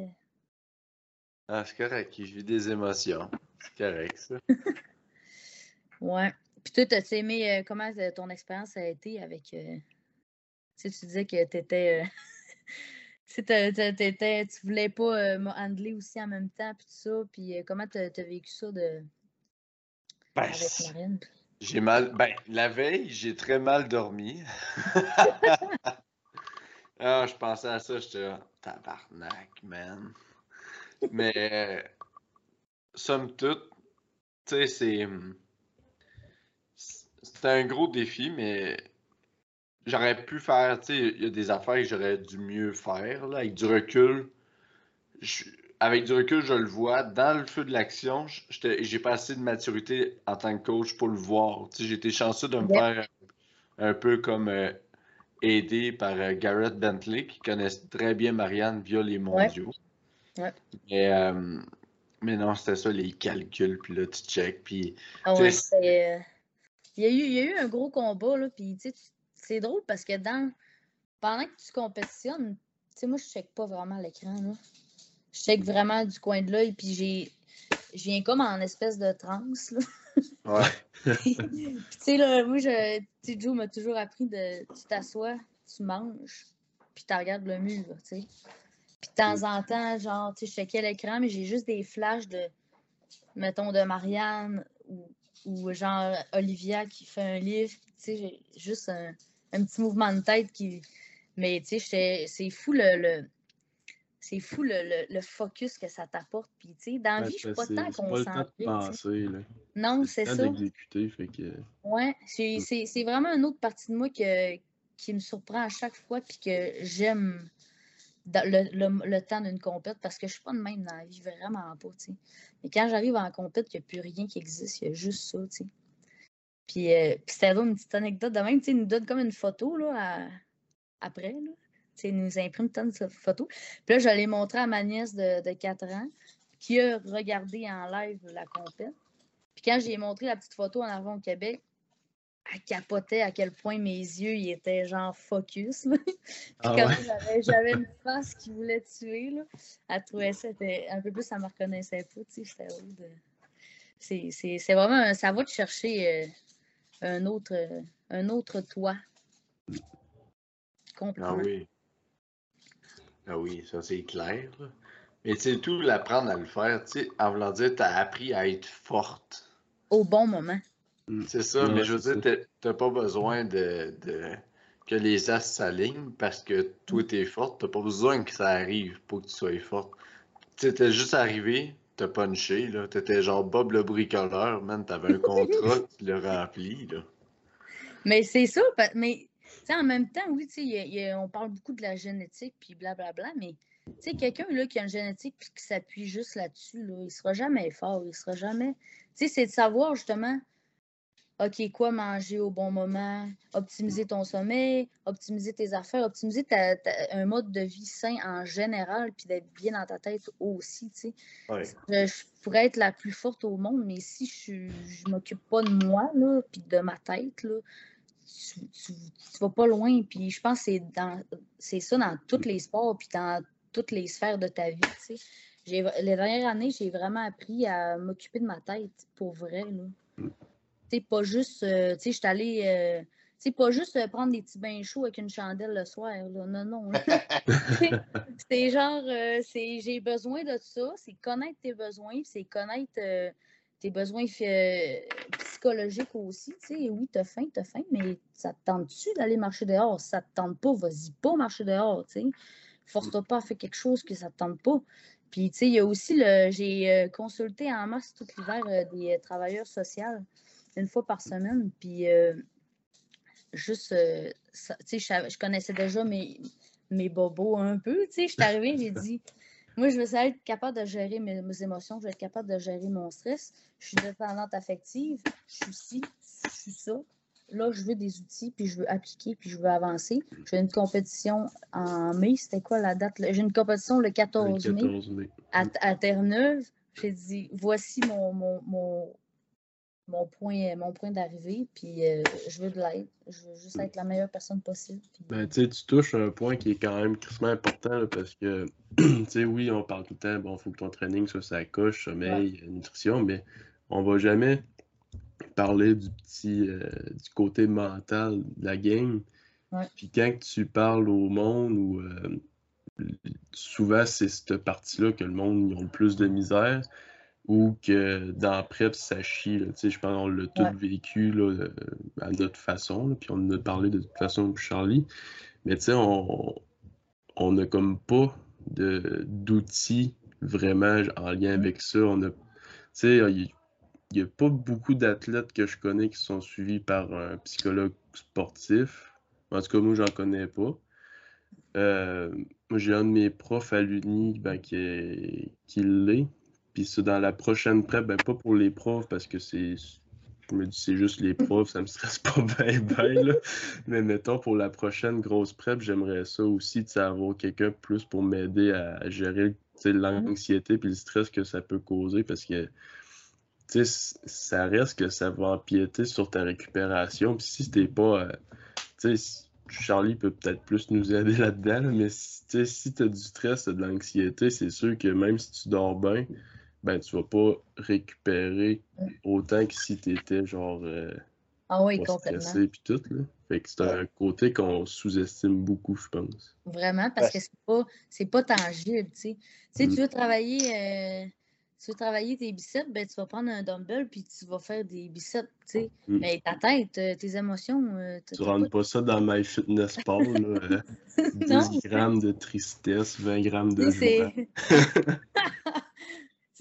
Ah, c'est correct, il vit des émotions. C'est correct, ça. Ouais. Puis toi, t'as aimé euh, comment euh, ton expérience a été avec. euh, Tu sais, tu disais que t'étais. euh, Tu sais, tu voulais pas me handler aussi en même temps, puis tout ça. Puis comment t'as as vécu ça de, Ben, avec Marine? j'ai mal. Ben, la veille, j'ai très mal dormi. ah, je pensais à ça, j'étais là, tabarnak, man. Mais, somme toute, tu sais, c'est. C'était un gros défi, mais j'aurais pu faire, tu sais, il y a des affaires que j'aurais dû mieux faire, là, avec du recul. je- avec du recul, je le vois. Dans le feu de l'action, j'ai pas assez de maturité en tant que coach pour le voir. Tu sais, j'ai été chanceux de me faire un peu comme euh, aidé par euh, Garrett Bentley, qui connaît très bien Marianne via les mondiaux. Ouais. Mais, euh, mais non, c'était ça, les calculs, puis là, tu check, puis Ah Tu ouais, sais, euh, il, y a eu, il y a eu un gros combat, là, puis c'est drôle parce que dans, pendant que tu compétitionnes, tu sais, moi, je check pas vraiment l'écran, là. Je check vraiment du coin de l'œil, puis j'ai, je viens comme en espèce de transe, là. Ouais. tu sais, là, moi, je, tu sais, Joe m'a toujours appris de, tu t'assois, tu manges, puis tu regardes le mur, tu sais. Puis de temps en temps, genre, tu sais, je checkais l'écran, mais j'ai juste des flashs de, mettons, de Marianne ou, ou genre Olivia qui fait un livre, tu sais, j'ai juste un, un, petit mouvement de tête qui. Mais tu sais, c'est fou le, le c'est fou le, le, le, focus que ça t'apporte. Puis, tu sais, dans la vie, je suis pas tant concentrée. Non, c'est ça. Fait que... Ouais, c'est vraiment une autre partie de moi que, qui me surprend à chaque fois, puis que j'aime le, le, temps d'une compète parce que je suis pas de même dans la vie, vraiment pas, tu. Mais quand j'arrive en compète, il n'y a plus rien qui existe, il y a juste ça, tu sais. Puis, euh, puis c'était une petite anecdote de même, tu sais, nous donne comme une photo, là, après, là. Tu nous imprime tant de photos. Puis là, je l'ai montré à ma nièce de, de 4 ans, qui a regardé en live la compète. Puis quand j'ai montré la petite photo en avant au Québec, elle capotait à quel point mes yeux ils étaient genre focus. Puis ah comme j'avais une face qui voulait tuer, là, elle trouvait ça un peu plus, ça me reconnaissait pas. Tu sais. C'est vraiment, ça va te chercher euh, un, autre, un autre toi. Complètement. Ah oui. Ah oui, ça c'est clair. Mais tu sais, tout l'apprendre à le faire, tu sais, en voulant dire, tu as appris à être forte. Au bon moment. Mm. C'est ça, mais je veux dire, t'as pas besoin de, que les as s'alignent parce que toi, t'es forte. T'as pas besoin que ça arrive pour que tu sois forte. Tu t'es juste arrivé, t'as punché, là. T'étais genre Bob le bricoleur, man. T'avais un contrat, tu l'as rempli, là. Mais c'est ça, mais en même temps, oui, on parle beaucoup de la génétique, puis blablabla, mais quelqu'un qui a une génétique puis qui s'appuie juste là-dessus, là, il sera jamais fort, il sera jamais. Tu sais, c'est de savoir justement OK, quoi manger au bon moment, optimiser ton sommeil, optimiser tes affaires, optimiser un mode de vie sain en général, puis d'être bien dans ta tête aussi, tu sais. Je, pourrais être la plus forte au monde, mais si je ne m'occupe pas de moi, là, puis de ma tête, là, tu, ne vas pas loin. Puis je pense que c'est dans c'est ça dans tous les sports, puis dans toutes les sphères de ta vie, tu sais. Les dernières années, j'ai vraiment appris à m'occuper de ma tête, pour vrai, là. Sais, pas juste, euh, tu sais, je suis allée, euh, tu sais, pas juste euh, prendre des petits bains chauds avec une chandelle le soir, là. Non, non. c'est genre, c'est, j'ai besoin de ça, c'est connaître tes besoins, c'est connaître tes besoins psychologiques aussi, tu sais. Oui, t'as faim, t'as faim, mais ça te tente-tu d'aller marcher dehors? Si ça te tente pas, vas-y pas marcher dehors, tu sais. Force-toi pas à faire quelque chose que ça te tente pas. Puis, tu sais, il y a aussi. J'ai consulté en masse tout l'hiver des travailleurs sociaux une fois par semaine. Puis euh, juste, euh, tu sais, je, connaissais déjà mes, mes bobos un peu. Tu sais, je suis arrivée, j'ai dit, moi, je veux être capable de gérer mes, émotions, je veux être capable de gérer mon stress. Je suis dépendante affective, je suis ci, je suis ça. Là, je veux des outils, puis je veux appliquer, puis je veux avancer. J'ai une compétition en mai. C'était quoi la date? J'ai une compétition le 14, mai, À, Terre-Neuve. J'ai dit, voici mon, mon, mon point, mon point d'arrivée, puis euh, je veux de l'aide. Je veux juste être la meilleure personne possible. Ben, tu touches un point qui est quand même crissement important parce que, tu sais, oui, on parle tout le temps, bon, il faut que ton training soit sa coche, sommeil, nutrition, mais on va jamais parler du petit euh, du côté mental de la game. Puis quand tu parles au monde ou euh, souvent c'est cette partie-là que le monde a le plus de misère ou que dans Prep, ça chie. je pense qu'on l'a tout vécu là, à notre façon, puis on en a parlé de toute façon pour Charlie. Mais tu sais, on n'a comme pas d'outils vraiment en lien mm. avec ça. On a, il n'y a pas beaucoup d'athlètes que je connais qui sont suivis par un psychologue sportif. En tout cas, moi, j'en connais pas. Euh, moi, j'ai un de mes profs à l'Uni ben, qui, qui l'est. Puis c'est dans la prochaine prep, ben pas pour les profs parce que c'est. Je me dis c'est juste les profs, ça me stresse pas bien, bien, Mais mettons pour la prochaine grosse prep, j'aimerais ça aussi, de avoir quelqu'un plus pour m'aider à gérer l'anxiété puis le stress que ça peut causer parce que tu sais, ça reste que ça va empiéter sur ta récupération. Puis si t'es pas. euh, tu sais, Charlie peut peut-être plus nous aider là-dedans, là, mais si tu si as du stress, t'as de l'anxiété, c'est sûr que même si tu dors bien, ben tu vas pas récupérer autant que si t'étais genre euh, Ah oui, complètement. stressé puis tout. Là. Fait que c'est un côté qu'on sous-estime beaucoup, je pense. Vraiment, parce que c'est pas, c'est pas tangible, tu sais. Tu sais, Mm. tu veux travailler, euh, tu veux travailler tes biceps, ben tu vas prendre un dumbbell puis tu vas faire des biceps, tu sais. Mm. Mais ta tête, euh, tes émotions, euh, Tu rentres pas ça dans MyFitnessPal, là. euh, 10 Non. grammes de tristesse, 20 grammes de Tu joie.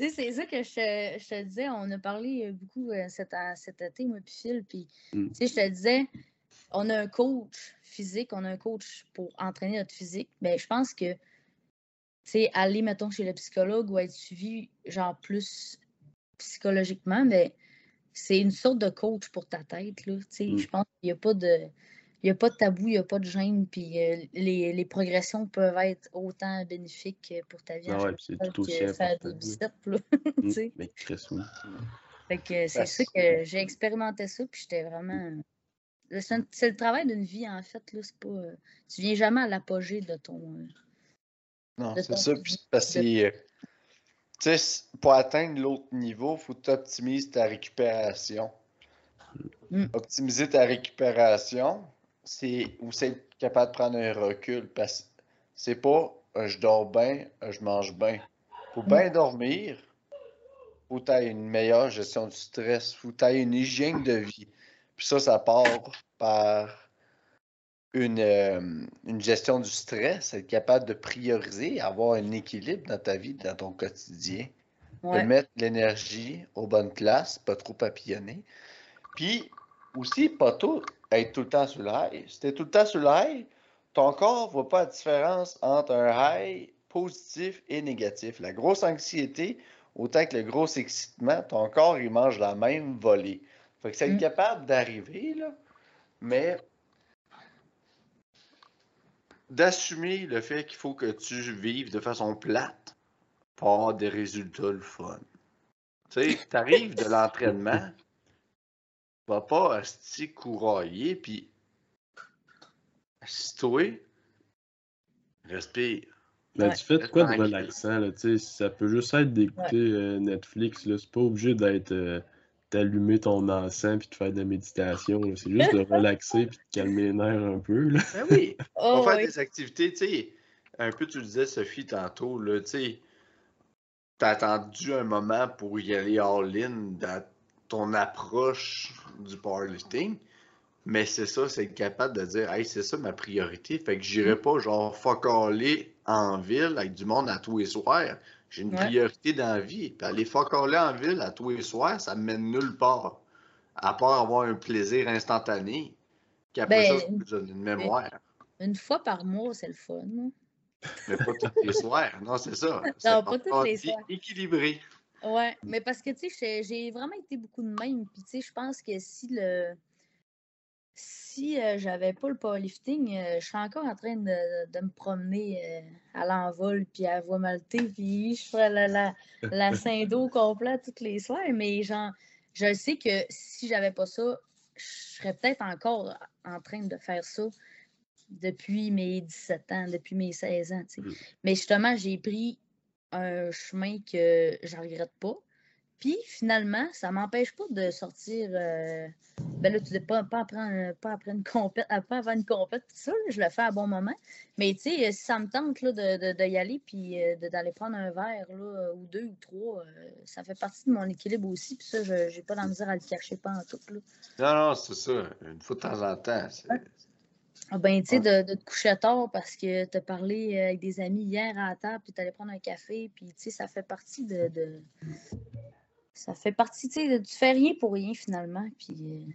sais, c'est ça que je, te- je te disais. On a parlé euh, beaucoup euh, cet, été, moi, puis Phil. Puis, Mm. tu sais, je te disais, on a un coach physique, on a un coach pour entraîner notre physique. Mais je pense que, tu sais, aller, mettons, chez le psychologue ou être suivi, genre, plus psychologiquement, mais c'est une sorte de coach pour ta tête, là. Tu sais, Mm. je pense qu'il n'y a pas de. Il n'y a pas de tabou, il n'y a pas de gêne, puis euh, les, les progressions peuvent être autant bénéfiques pour ta vie Ah ouais, c'est tout aussi que faire important. des biceps, là. Mm, oui. Fait que c'est ça que j'ai expérimenté ça, puis j'étais vraiment. C'est le travail d'une vie, en fait, là. C'est pas. euh, Tu viens jamais à l'apogée de ton. euh, Non, c'est ça. Puis parce que tu sais, pour atteindre l'autre niveau, il faut que tu optimises ta récupération. Mm. Optimiser ta récupération, c'est être capable de prendre un recul. Parce que c'est pas euh, je dors bien, euh, je mange bien. Faut Mm. bien dormir. Faut que tu aies une meilleure gestion du stress. Faut que tu aies une hygiène de vie. Puis ça, ça part par une, euh, une gestion du stress, être capable de prioriser, avoir un équilibre dans ta vie, dans ton quotidien, Ouais. de mettre l'énergie aux bonnes places, pas trop papillonner. Puis aussi, pas tout être tout le temps sur l'high. Si tu es tout le temps sur l'high, ton corps ne voit pas la différence entre un high positif et négatif. La grosse anxiété, autant que le gros excitement, ton corps, il mange la même volée. Fait que c'est Mm. capable d'arriver, là, mais d'assumer le fait qu'il faut que tu vives de façon plate pour avoir des résultats le fun. Tu sais, t'arrives de l'entraînement, va pas asti courailler, puis assis-toi, respire. Ben, Ouais. tu fais de quoi de relaxant, là, tu sais, ça peut juste être d'écouter euh, Netflix, là, c'est pas obligé d'être euh, d'allumer ton encens puis de faire de la méditation, là. c'est juste de relaxer puis de calmer les nerfs un peu, là. Ben oui, Oh, on va faire oui. des activités, tu sais, un peu tu le disais Sophie tantôt, là, tu sais, t'as attendu un moment pour y aller all-in dans ton approche du powerlifting, mais c'est ça, c'est être capable de dire, hey, c'est ça ma priorité, fait que j'irai pas genre fuck aller en ville avec du monde à tous les soirs. J'ai une Ouais. priorité dans la vie, puis aller fuck aller en ville à tous les soirs, ça me mène nulle part, à part avoir un plaisir instantané, puis après Ben, ça, ça me donne une mémoire. Une fois par mois, c'est le fun. Mais pas tous les soirs. Non, c'est ça. Non, pas tous les soirs. Équilibré. Ouais, mais parce que, tu sais, j'ai- vraiment été beaucoup de même. Puis, tu sais, je pense que si le. Si euh, j'avais pas le powerlifting, euh, je serais encore en train de, de me promener euh, à l'envol, puis à voie maltée, puis je ferais la, la, la Saint-Do complète tous les soirs. Mais, genre, je sais que si j'avais pas ça, je serais peut-être encore en train de faire ça depuis mes 17 ans, depuis mes 16 ans. Mm. Mais justement, j'ai pris un chemin que je regrette pas. Puis finalement, ça m'empêche pas de sortir. euh, ben là, tu dis pas, pas, après, un- pas après une compète, euh, pas avant une compète, tout ça, là, je le fais à bon moment. Mais tu sais, euh, si ça me tente là, de, de, de y aller puis euh, d'aller prendre un verre là, ou deux ou trois, euh, ça fait partie de mon équilibre aussi. Puis ça, je j'ai pas la misère à le cacher pas en tout. Là. Non, non, c'est ça. Une fois de temps en temps. Ah ben, tu sais, Ouais. de, de te coucher tard parce que tu as parlé euh, avec des amis hier à la table, puis tu allais prendre un café, puis tu sais, ça fait partie de. de- Ça fait partie, tu sais, de- tu fais rien pour rien finalement, puis. euh,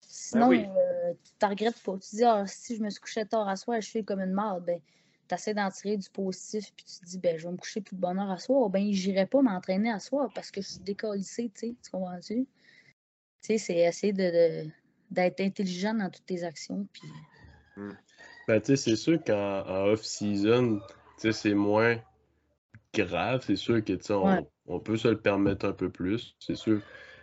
Sinon, oui. euh, tu t'en regrettes pas. Tu dis, ah, si je me suis couché tard à soir, je suis comme une marde, ben, tu essaies d'en tirer du positif, puis tu te dis, ben, je vais me coucher plus de bonne heure à soir, ben, j'irai pas m'entraîner à soir parce que je suis décollissée, tu sais, tu comprends-tu? Tu sais, c'est essayer de, de- d'être intelligent dans toutes tes actions, puis. Ben, tu sais, c'est sûr qu'en en off-season, tu sais, c'est moins grave. C'est sûr que, tu sais, on, Ouais. on peut se le permettre un peu plus. C'est sûr,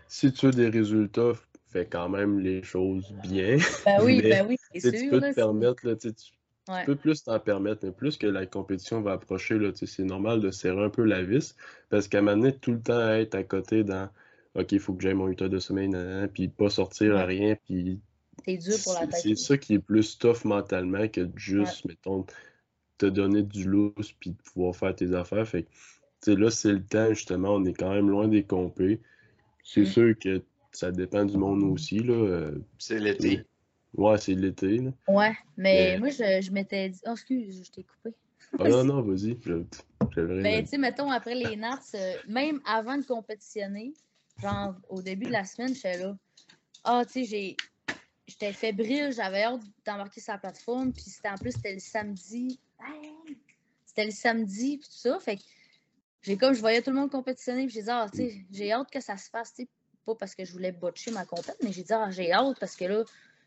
si tu as des résultats, fais quand même les choses bien. Ben oui, ben oui, c'est Tu sûr. peux là, te permettre, là, tu tu- tu peux plus t'en permettre, mais plus que la compétition va approcher, là, tu sais, c'est normal de serrer un peu la vis, parce qu'à un moment donné, tout le temps être à côté dans OK, il faut que j'aille mon 8 heures de sommeil, puis pas sortir à rien, puis C'est dur pour la tête. c'est ça qui est plus tough mentalement que de juste, mettons, te donner du lousse puis de pouvoir faire tes affaires. Fait que, tu sais, là, c'est le temps, justement, on est quand même loin des compés. C'est Mm. sûr que ça dépend du monde aussi, là. euh, C'est l'été. ouais, c'est l'été, là. Ouais, mais Mais- moi, je, je m'étais dit. Oh, excuse, je t'ai coupé. Ah non, non, vas-y. je- à Ben, tu sais, mettons, après les Nats, euh, même avant de compétitionner, genre au début de la semaine, j'étais là. Ah, tu sais, j'ai. J'étais fébrile, j'avais hâte d'embarquer sur la plateforme, puis c'était en plus, c'était le samedi. C'était le samedi, puis tout ça. Fait que j'ai comme, je voyais tout le monde compétitionner, puis j'ai dit, ah, tu sais, j'ai hâte que ça se fasse, tu sais, pas parce que je voulais botcher ma compète, mais j'ai dit, ah, j'ai hâte parce que là,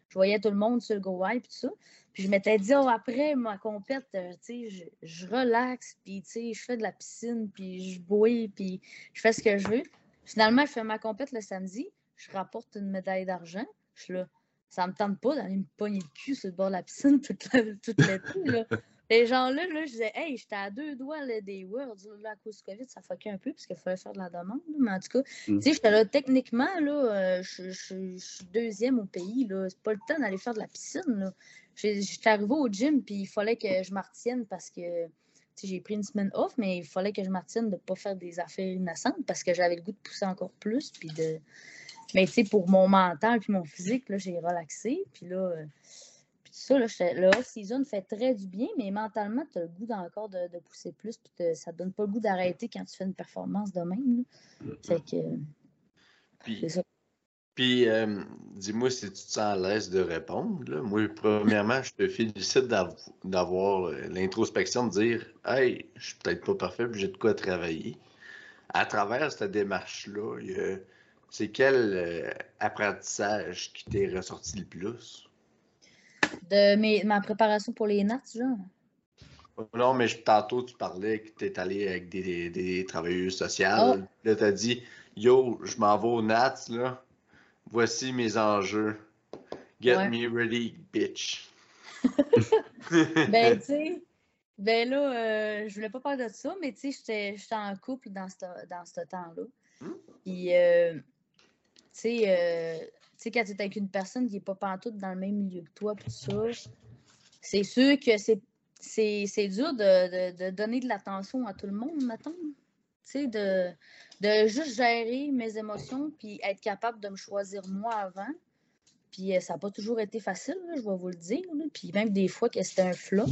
je voyais tout le monde sur le go puis tout ça. Puis je m'étais dit, oh, après ma compète, euh, tu sais, je, je relaxe, puis tu sais, je fais de la piscine, puis je bouille, puis je fais ce que je veux. Finalement, je fais ma compète le samedi, je rapporte une médaille d'argent. Je suis là, ça me tente pas d'aller me pogner le cul sur le bord de la piscine toute l'été. Les gens-là, là, je disais, hey, j'étais à deux doigts là, des Worlds, là, à cause du COVID, ça fuckait un peu, parce qu'il fallait faire de la demande, là. mais en tout cas, Mm. tu sais, j'étais là, techniquement, là, euh, je, je- je suis deuxième au pays, là, c'est pas le temps d'aller faire de la piscine, là. J'étais arrivée au gym, puis il fallait que je m'artienne parce que j'ai pris une semaine off, mais il fallait que je m'artienne de ne pas faire des affaires innocentes parce que j'avais le goût de pousser encore plus. Puis de... Mais tu sais, pour mon mental puis mon physique, là, j'ai relaxé. Puis là, euh, puis tout ça, là, le off-season fait très du bien, mais mentalement, tu as le goût d'encore de, de pousser plus. Puis te- ça te donne pas le goût d'arrêter quand tu fais une performance de même. là. Fait que euh, Puis, c'est ça. puis euh, dis-moi si tu te sens à l'aise de répondre. là. Moi, premièrement, je te félicite d'av- d'avoir euh, l'introspection de dire Hey, je suis peut-être pas parfait, puis j'ai de quoi travailler. À travers cette démarche-là, il y a- c'est quel euh, apprentissage qui t'est ressorti le plus? De mes, ma préparation pour les Nats, genre. Non, mais je- tantôt, tu parlais que tu es allé avec des, des, des travailleuses sociales. Là, tu as dit Yo, je m'en vais au Nats, là. Voici mes enjeux. Get Ouais. me ready, bitch. Ben, tu sais, ben là, euh, je voulais pas parler de ça, mais tu sais, j'étais j'étais en couple dans ce dans ce temps-là. Hmm? Puis, euh, tu sais, euh, tu sais, quand tu es avec une personne qui n'est pas pantoute dans le même milieu que toi, tout ça, c'est sûr que c'est c'est c'est dur de, de- donner de l'attention à tout le monde, mettons. Tu sais, de, de juste gérer mes émotions puis être capable de me choisir moi avant. Puis euh, ça n'a pas toujours été facile, je vais vous le dire. Puis même des fois que c'était un flop.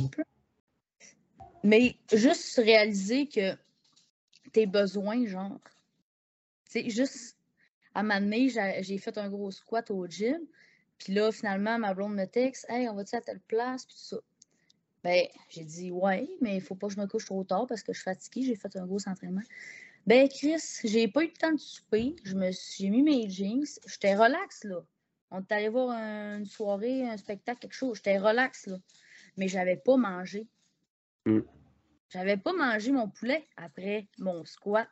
Mais juste réaliser que tes besoins, genre. Sais, juste à un moment donné, j'ai fait un gros squat au gym. Puis là, finalement, ma blonde me texte Hey, on va-tu à telle place? Puis tout ça. Ben, j'ai dit Ouais, mais il faut pas que je me couche trop tard parce que je suis fatiguée, j'ai fait un gros entraînement. Ben, Chris, j'ai pas eu le temps de souper. Je me suis- J'ai mis mes jeans. J'étais relax, là. On est allé voir un- une soirée, un spectacle, quelque chose. J'étais relax, là. Mais j'avais pas mangé. Mm. J'avais pas mangé mon poulet après mon squat.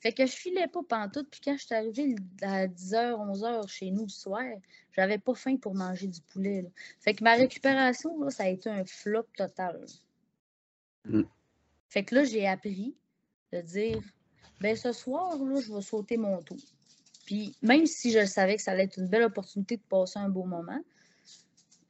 Fait que je filais pas pantoute. Puis quand je suis arrivée à 10h, 11h chez nous le soir, j'avais pas faim pour manger du poulet. là. Fait que ma récupération, là, ça a été un flop total. Mm. Fait que là, j'ai appris de dire ben ce soir, là, je vais sauter mon tour. Puis même si je savais que ça allait être une belle opportunité de passer un beau moment,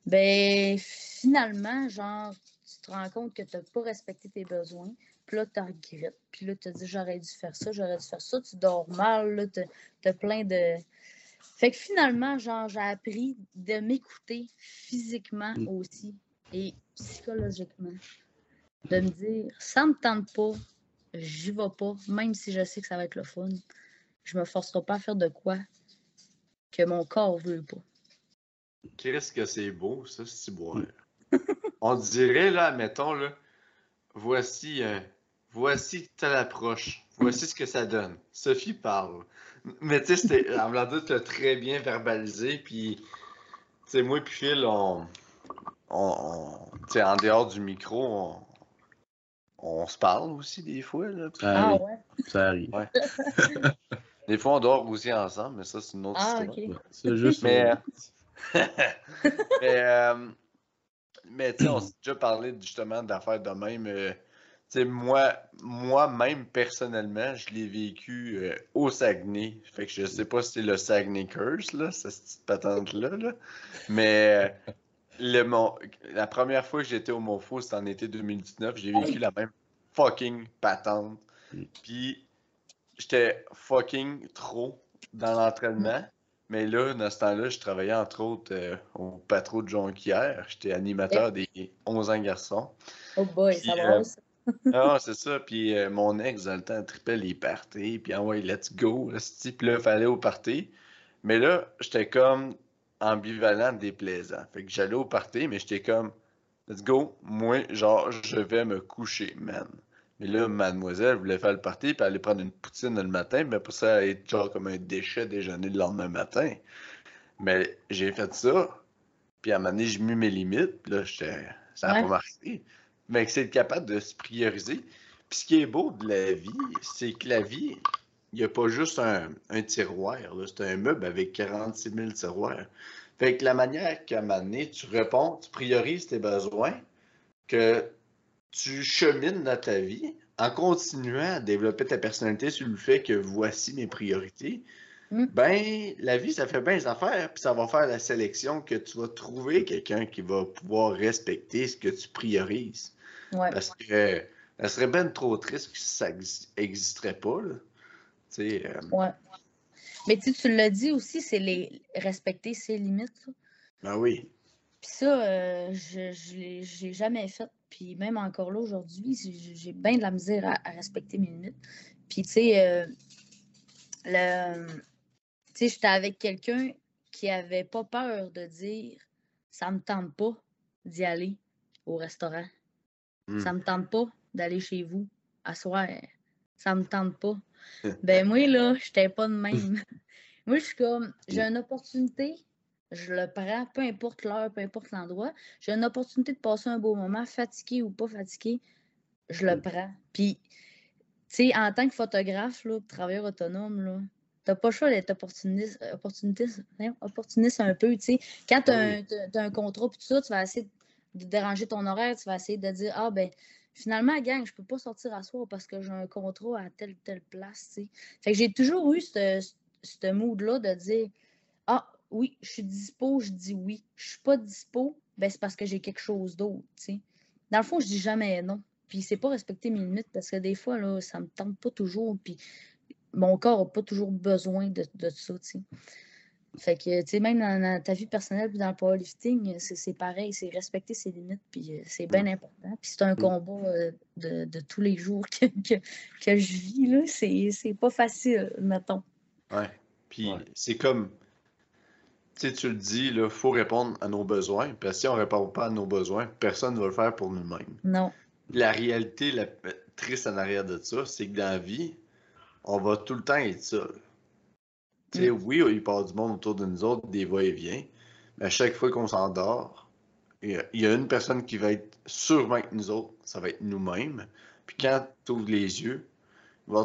ben finalement, genre, tu te rends compte que tu n'as pas respecté tes besoins. Puis là, tu regrettes. Puis là, tu te dis j'aurais dû faire ça, j'aurais dû faire ça. Tu dors mal, là, tu as plein de. Fait que finalement, genre, j'ai appris de m'écouter physiquement Mm. aussi et psychologiquement. De me dire, ça me tente pas, j'y vais pas, même si je sais que ça va être le fun. Je me forcerai pas à faire de quoi que mon corps veut pas. Qu'est-ce que c'est beau, ça, c'est boire? On dirait, là, mettons, là, voici, euh, voici telle approche. Voici ce que ça donne. Sophie parle. Mais tu sais, en blanc tu as très bien verbalisé, puis, tu sais, moi puis Phil, on, on, on- tu sais, en dehors du micro, on, on se parle aussi des fois. Là. Ça Ah arrive. ouais. Ça arrive. Ouais. Des fois, on dort aussi ensemble, mais ça, c'est une autre Ah, histoire. ok. C'est juste. Mais, mais, euh, mais tu sais, on s'est déjà parlé justement d'affaires de même. euh, moi, moi-même, personnellement, je l'ai vécu euh, au Saguenay. Fait que je sais pas si c'est le Saguenay Curse, là, cette petite patente-là. là. Mais euh, le, mon- la première fois que j'étais au Mofo, c'était en été 2019. J'ai vécu la même fucking patente. Puis j'étais fucking trop dans l'entraînement. Mais là, dans ce temps-là, je travaillais entre autres euh, au patron de Jonquière. J'étais animateur des 11 ans garçons. Oh boy, Puis, ça va. ça. Ah, c'est ça. Puis euh, mon ex, dans le temps, tripait les parties. Puis ah ouais, let's go. Puis là, il fallait au party. Mais là, j'étais comme ambivalent, déplaisant. Fait que j'allais au party, mais j'étais comme, let's go. Moi, genre, je vais me coucher, man. Mais là, mademoiselle voulait faire le party, puis aller prendre une poutine le matin, mais pour ça, être genre comme un déchet déjeuner le lendemain matin. Mais j'ai fait ça, puis à un moment donné, j'ai mis mes limites, puis là, j'étais... ça n'a Ouais. pas marché. Mais que c'est être capable de se prioriser. Puis ce qui est beau de la vie, c'est que la vie, il n'y a pas juste un, un tiroir, c'est un meuble avec 46 000 tiroirs. Fait que la manière qu'à un moment donné, tu réponds, tu priorises tes besoins, que tu chemines dans ta vie en continuant à développer ta personnalité sur le fait que voici mes priorités, Mm. ben, la vie, ça fait bien les affaires, puis ça va faire la sélection que tu vas trouver quelqu'un qui va pouvoir respecter ce que tu priorises. Ouais. Parce que ça serait bien trop triste que ça n'existerait pas, là. Tu sais, euh, Ouais. Mais tu l'as dit aussi, c'est les respecter ses limites. là. ben oui. Puis ça, euh, je j'ai jamais fait. Puis même encore là, aujourd'hui, j'ai bien de la misère à, à respecter mes limites. Puis tu sais, euh, le- j'étais avec quelqu'un qui avait pas peur de dire ça me tente pas d'y aller au restaurant. Mm. Ça me tente pas d'aller chez vous à soir. Ça me tente pas. ben moi, là, j'étais pas de même. moi, je suis comme, j'ai une opportunité, je le prends, peu importe l'heure, peu importe l'endroit. J'ai une opportunité de passer un beau moment, fatigué ou pas fatigué, je le prends. Puis, tu sais, en tant que photographe, là, travailleur autonome, là, t'as pas le choix d'être opportuniste, opportuniste, opportuniste un peu, tu sais. Quand t'as Oui. un, t'as- t'as un contrat puis tout ça, tu vas essayer de déranger ton horaire, tu vas essayer de dire, ah ben, finalement, gang, je peux pas sortir à soir parce que j'ai un contrat à telle telle place, tu. Fait que j'ai toujours eu ce, ce mood-là de dire, ah oui, je suis dispo, je dis oui. Je suis pas dispo, ben c'est parce que j'ai quelque chose d'autre, tu. Dans le fond, je dis jamais non. Puis c'est pas respecter mes limites parce que des fois, là, ça me tente pas toujours. Puis mon corps n'a pas toujours besoin de, de ça. Fait que, tu sais, même dans, dans ta vie personnelle puis dans le powerlifting, c'est c'est pareil, c'est respecter ses limites, puis euh, c'est bien important. Puis c'est un combat euh, de, de tous les jours que, que, que je vis, là. C'est c'est pas facile, mettons. Ouais. Puis Ouais. c'est comme, tu sais, tu le dis, il faut répondre à nos besoins. Parce que si on ne répond pas à nos besoins, personne ne va le faire pour nous-mêmes. Non. La réalité la p- triste en arrière de ça, c'est que dans la vie, on va tout le temps être seul. Tu sais, oui, il part du monde autour de nous autres, des va-et-vient, mais à chaque fois qu'on s'endort, il y, a, une personne qui va être sûrement avec nous autres, ça va être nous-mêmes. Puis quand tu ouvres les yeux,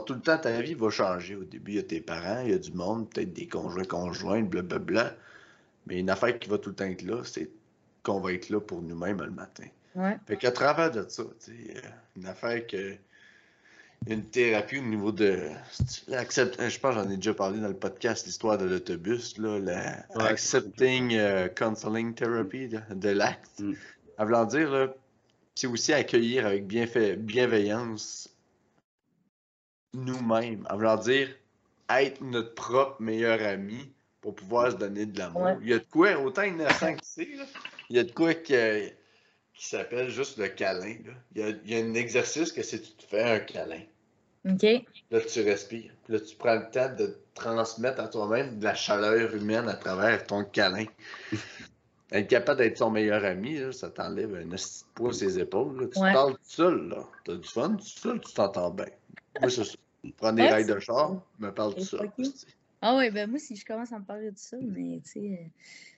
tout le temps, ta vie va changer. Au début, il y a tes parents, il y a du monde, peut-être des conjoints, conjointes, blablabla. Mais une affaire qui va tout le temps être là, c'est qu'on va être là pour nous-mêmes le matin. Ouais. Fait qu'à travers de ça, euh, une affaire que. Une thérapie au niveau de. l'accept- Je pense que j'en ai déjà parlé dans le podcast, l'histoire de l'autobus, là, la Ouais. Accepting euh, Counseling Therapy de, de l'acte. Mm. À vouloir dire, là, c'est aussi accueillir avec bienfait- bienveillance nous-mêmes. À vouloir dire être notre propre meilleur ami pour pouvoir se donner de l'amour. Ouais. Il y a de quoi, autant innocent que c'est, là, il y a de quoi que qui s'appelle juste le câlin. Là. Il, y a, il y a un exercice que c'est tu te fais un câlin. OK. Là, tu respires. Puis là, tu prends le temps de transmettre à toi-même de la chaleur humaine à travers ton câlin. Être capable d'être son meilleur ami, là, ça t'enlève un de poids ses épaules. là. Tu Ouais. parles tout seul, là. T'as du fun, tout seul, tu t'entends bien. Moi, c'est ça. Prends des Ouais, rails de char, me parle tout seul. Ah oui, ben moi, si je commence à me parler de ça, mais tu sais, euh,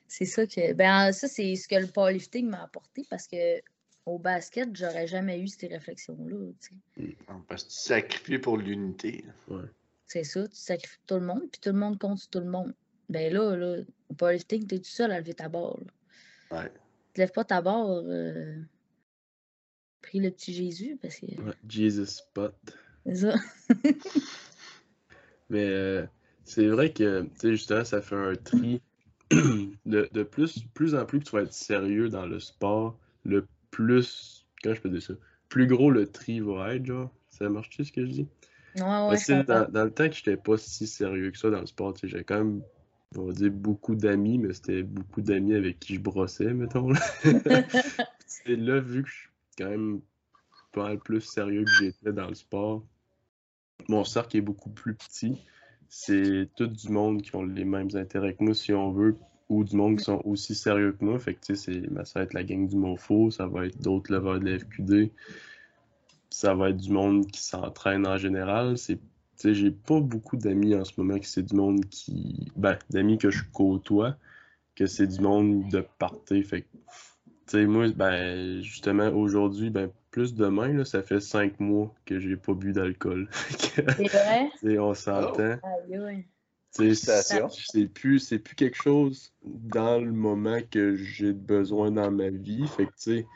c'est ça que. Ben, ça, c'est ce que le powerlifting m'a apporté parce que au basket, j'aurais jamais eu ces réflexions-là. tu sais. Non, Parce que tu sacrifies pour l'unité. là. C'est ça, tu sacrifies tout le monde, puis tout le monde compte sur tout le monde. Ben là, là au powerlifting, t'es tout seul à lever ta barre. là. Ouais. Tu lèves pas ta barre, euh, prie le petit Jésus, parce que Ouais, Jesus Spot. c'est ça. Mais euh, c'est vrai que, tu sais, justement, ça fait un tri. de, de plus, plus en plus que tu vas être sérieux dans le sport, le plus, comment je peux dire ça, plus gros le tri va être, genre. Ça marche-tu ce que je dis? Ouais, ouais, Parce que dans, dans le temps que j'étais pas si sérieux que ça dans le sport, j'avais quand même, on va dire, beaucoup d'amis, mais c'était beaucoup d'amis avec qui je brossais, mettons. là. C'est là, vu que je suis quand même pas mal plus sérieux que j'étais dans le sport, mon cercle est beaucoup plus petit. C'est tout du monde qui ont les mêmes intérêts que moi, si on veut, ou du monde qui sont aussi sérieux que moi. Fait que, tu sais, c'est- ben, ça va être la gang du Monfort, ça va être d'autres leveurs de la FQD, ça va être du monde qui s'entraîne en général. C'est, tu sais, j'ai pas beaucoup d'amis en ce moment qui c'est du monde qui, ben, d'amis que je côtoie, que c'est du monde de party. Fait que, tu sais, moi, ben, justement, aujourd'hui, ben, plus demain, là, ça fait cinq mois que j'ai pas bu d'alcool. Que, C'est vrai? on s'entend. Félicitations. c'est c'est plus, c'est plus quelque chose dans le moment que j'ai besoin dans ma vie. Fait que, tu sais,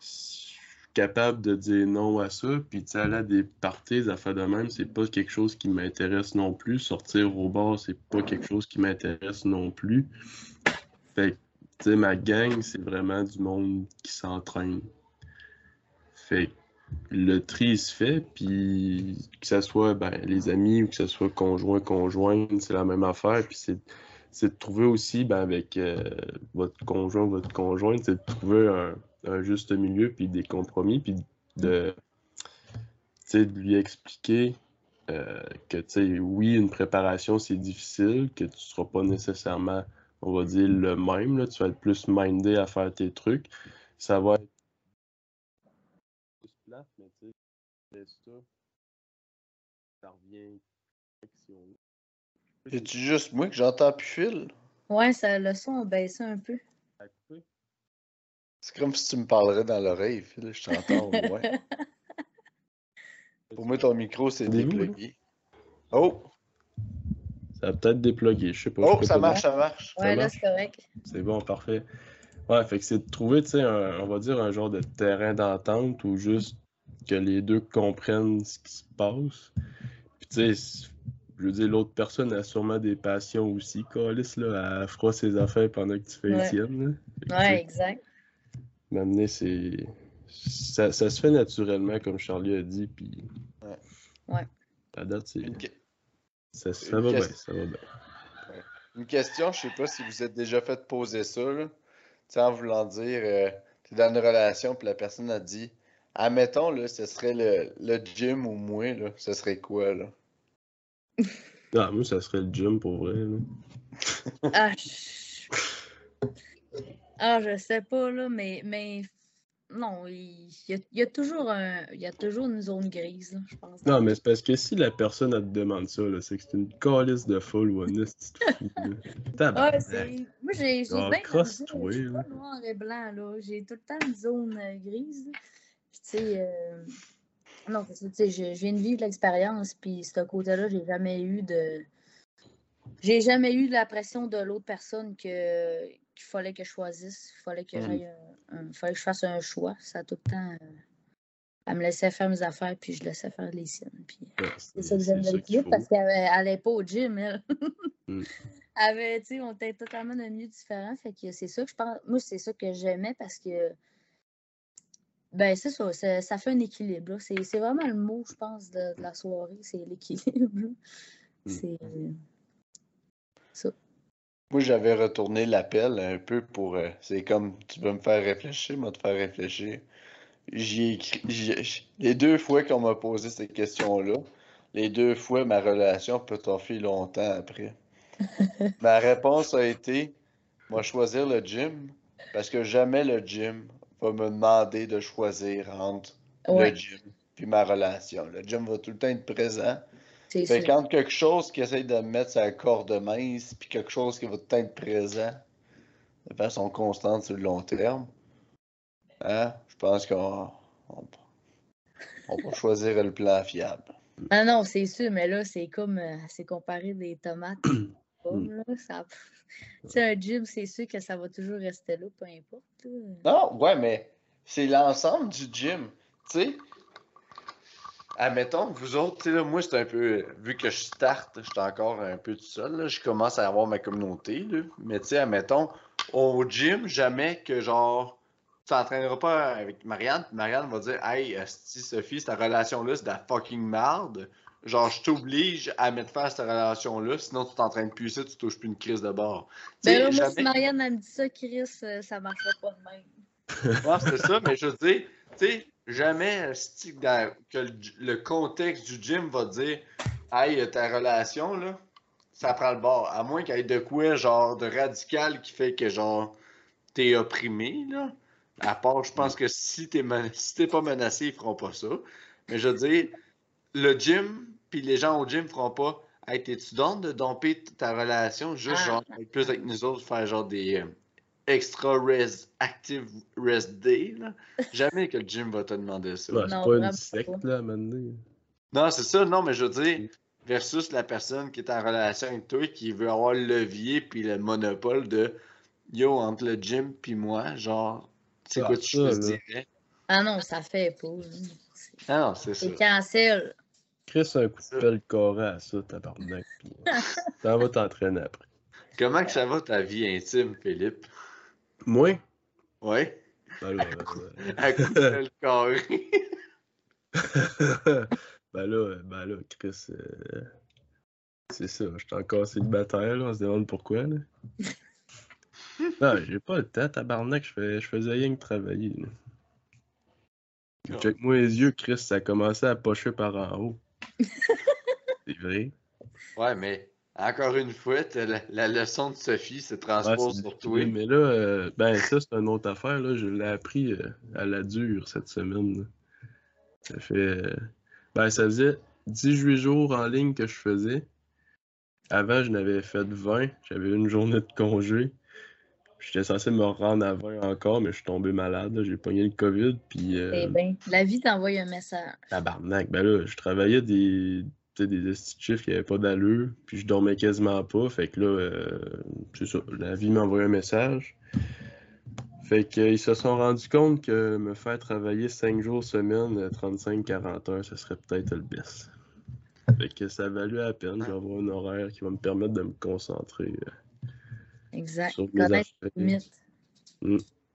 je suis capable de dire non à ça. Puis, tu sais, aller à des parties, des affaires de même, c'est pas quelque chose qui m'intéresse non plus. Sortir au bar, c'est pas quelque chose qui m'intéresse non plus. Fait que, tu sais, ma gang, c'est vraiment du monde qui s'entraîne. Fait que le tri se fait, puis que ce soit ben, les amis ou que ce soit conjoint, conjointe, c'est la même affaire. Puis c'est, c'est de trouver aussi ben, avec euh, votre conjoint, votre conjointe, c'est de trouver un, juste milieu, puis des compromis, puis de, de lui expliquer euh, que, oui, une préparation, c'est difficile, que tu ne seras pas nécessairement, on va dire, le même, là, tu vas être plus mindé à faire tes trucs. Ça va être plus plate, mais tu sais, c'est ça, ça revient si on C'est-tu juste moi que j'entends plus fil? Ouais, ça, le son a baissé un peu. C'est comme si tu me parlerais dans l'oreille, Phil. Je t'entends au loin. Pour moi, ton micro, c'est déplugué. Oh! Ça a peut-être déplugué, je sais pas. Oh, ça marche, ça marche. Ouais, là, marche? c'est correct. C'est bon, parfait. Ouais, fait que c'est de trouver, tu sais, on va dire un genre de terrain d'entente ou juste que les deux comprennent ce qui se passe. Puis, tu sais, je veux dire, l'autre personne a sûrement des passions aussi. Calis, là, elle fera ses affaires pendant que tu fais les Ouais. tu Ouais, exact. M'amener, c'est. Ça, ça se fait naturellement, comme Charlie a dit, puis. Ouais. Ouais. À date, c'est. Une, Ça, va bien, question- ça va bien. une question, je sais pas si vous êtes déjà fait poser ça, là. Tu sais, en voulant dire, euh, t'es dans une relation, puis la personne a dit, admettons, là, ce serait le, le gym ou moi, là, ce serait quoi, là? Ah, moi, ça serait le gym pour vrai. là. Ah, je... ah, je sais pas, là, mais, mais non, il y a, il y a toujours un, il y a toujours une zone grise, là, je pense. Non, mais c'est parce que si la personne elle te demande ça, là, c'est que c'est une calice de folle ou un esti de fou. là. Ouais, Tabarnak. c'est... Moi, j'ai, j'ai Ah, bien Je suis pas noir et blanc, là. J'ai tout le temps une zone euh, grise. Puis, tu sais... euh, Non, c'est ça, tu sais, je, je viens de vivre l'expérience, puis ce côté-là, j'ai jamais eu de... J'ai jamais eu la pression de l'autre personne que qu'il fallait que je choisisse. Il fallait que Mm. j'aille un- un- fallait que je fasse un choix. Ça a tout le temps... euh, Elle me laissait faire mes affaires, puis je laissais faire les siennes. Puis... Ouais, C'est ça que j'aime de qu'il l'équilibre faut. parce qu'elle n'allait pas au gym, elle. Mm. Elle avait, on était totalement d'un milieu différent. Fait que c'est ça que je pense. Moi, c'est ça que j'aimais parce que. Ben, c'est ça, ça, ça fait un équilibre. C'est vraiment le mot, je pense, de, de la soirée, c'est l'équilibre. Mm. C'est. Moi, j'avais retourné l'appel un peu pour. euh, c'est comme tu veux me faire réfléchir, moi te faire réfléchir. J'y ai écrit. les deux fois qu'on m'a posé ces questions-là, les deux fois ma relation peut toffer longtemps après. Ma réponse a été moi choisir le gym parce que jamais le gym va me demander de choisir entre Ouais, le gym puis ma relation. Le gym va tout le temps être présent. c'est Fait que entre quelque chose qui essaye de me mettre sa corde mince, puis quelque chose qui va tout le temps être présent de façon constante sur le long terme, Hein? Je pense qu'on on, on va choisir le plan fiable. Ah non, c'est sûr, mais là, c'est comme euh, c'est comparé des tomates. là, ça... Tu sais, un gym, c'est sûr que ça va toujours rester là, peu importe. Non, ouais, mais c'est l'ensemble du gym. Tu sais, admettons, vous autres, moi, c'est un peu. Vu que je starte, je suis encore un peu tout seul, je commence à avoir ma communauté, là. Mais tu sais, admettons, au gym, jamais que genre. Tu t'entraîneras pas avec Marianne, Marianne va dire Hey, Sophie, cette relation-là, c'est de la fucking merde. Genre, je t'oblige à mettre fin à cette relation-là, sinon tu t'entraînes plus ça, tu touches plus une crise de bord. Ben là, moi, si jamais- Marianne, elle me dit ça, Chris, euh, ça marchera pas de même. Ouais, c'est ça, mais je veux dire, tu sais, jamais dans- que le, le contexte du gym va dire Hey, ta relation, là, ça prend le bord. À moins qu'il y ait de quoi, genre, de radical qui fait que, genre, t'es opprimé, là. À part, je pense que si t'es si t'es pas menacé, ils feront pas ça. Mais je veux dire, le gym, puis les gens au gym feront pas Hey, t'es-tu de domper ta relation juste, Ah. genre, être plus avec nous autres, faire genre des. euh, extra res active rest day là? Jamais que le gym va te demander ça. Ouais, c'est Non, pas une secte, là, à un moment donné. Non, c'est ça, non, mais je veux dire, versus la personne qui est en relation avec toi qui veut avoir le levier puis le monopole de yo entre le gym puis moi, genre, c'est Ah, quoi tu choisirais? Ah non, ça fait pas. là. C'est- Ah non, c'est ça. C'est cancel. Chris, un coup de pelle à ça, tabarnak. Puis, t'en vas t'entraîner après. Comment que ça va ta vie intime, Philippe? Moi? Ouais? Ben là, euh, À coup de pelle carré. ben là, ben là, Chris, euh, c'est ça, je suis encore célibataire, là, on se demande pourquoi, là. Non, j'ai pas le temps, tabarnak, je, fais, je faisais rien que travailler, là. Non. Check-moi les yeux, Chris, ça a commencé à pocher par en haut. C'est vrai. Ouais, mais encore une fois, la, la leçon de Sophie se transpose Ouais, sur toi. difficile, Mais là, euh, ben ça, c'est une autre affaire. Là. Je l'ai appris euh, à la dure cette semaine. là. Ça fait. euh, ben, ça faisait 18 jours en ligne que je faisais. Avant, je n'avais fait 20. J'avais une journée de congé. J'étais censé me rendre à 20 encore, mais je suis tombé malade. J'ai pogné le COVID. Puis, euh, Eh ben, la vie t'envoie un message. tabarnak. Ben là, je travaillais des, des chiffres qui n'avaient pas d'allure. Puis je dormais quasiment pas. Fait que là, euh, c'est ça. La vie m'a envoyé un message. Fait qu'ils se sont rendus compte que me faire travailler 5 jours semaine, euh, 35-40 heures, ce serait peut-être le best. Fait que ça valu la peine. Avoir un horaire qui va me permettre de me concentrer euh, Exact. sur mes Connaître affaires. les limites.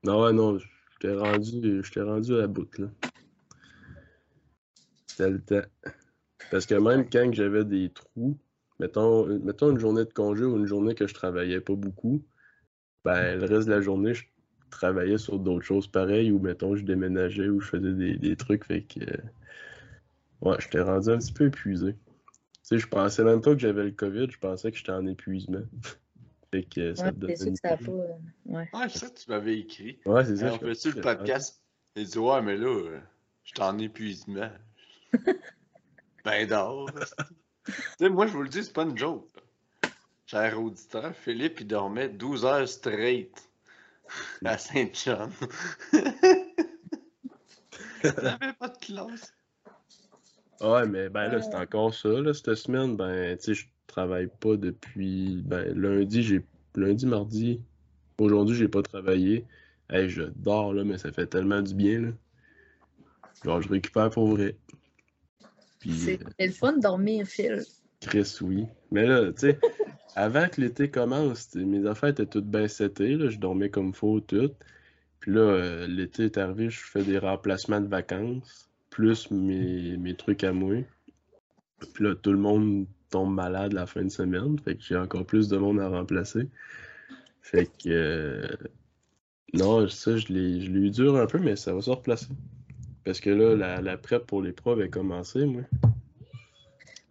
Non, ouais, non, j'étais rendu, j'étais rendu à la bout, là. C'était le temps. Parce que même quand j'avais des trous, mettons, mettons une journée de congé ou une journée que je travaillais pas beaucoup, ben le reste de la journée, je travaillais sur d'autres choses pareilles ou mettons je déménageais ou je faisais des, des trucs, fait que ouais, j'étais rendu un petit peu épuisé. Tu sais, je pensais même pas que j'avais le COVID, je pensais que j'étais en épuisement. Fait que ça Ouais, te sûr que ça n'a idée. pas. euh, Ouais. Ouais, c'est ça que tu m'avais écrit. Ouais, c'est ça. on je- fait-tu le podcast? Il dit Ouais, mais là, euh, je suis en épuisement. ben d'or. tu sais, moi, je vous le dis, c'est pas une joke. Cher auditeur, Philippe, il dormait 12 heures straight à Saint-John. Il avait pas de classe. Ouais, mais ben là, c'est encore ça, là, cette semaine. Ben, tu sais, je travaille pas depuis. Ben, lundi, j'ai. Lundi, mardi. Aujourd'hui, j'ai pas travaillé. Hey, je dors, là, mais ça fait tellement du bien, là. Genre, je récupère pour vrai. C'est euh, le fun de dormir, Phil. Chris, oui. Mais là, tu sais, avant que l'été commence, mes affaires étaient toutes bien setées, là. Je dormais comme faut, tout. Puis là, euh, l'été est arrivé, je fais des remplacements de vacances, plus mes, mes trucs à moi. Puis là, tout le monde tombe malade la fin de semaine, fait que j'ai encore plus de monde à remplacer. Fait que... euh, non, ça, je l'ai eu dur un peu, mais ça va se replacer. Parce que là, la, la prep pour les preuves est commencée, moi.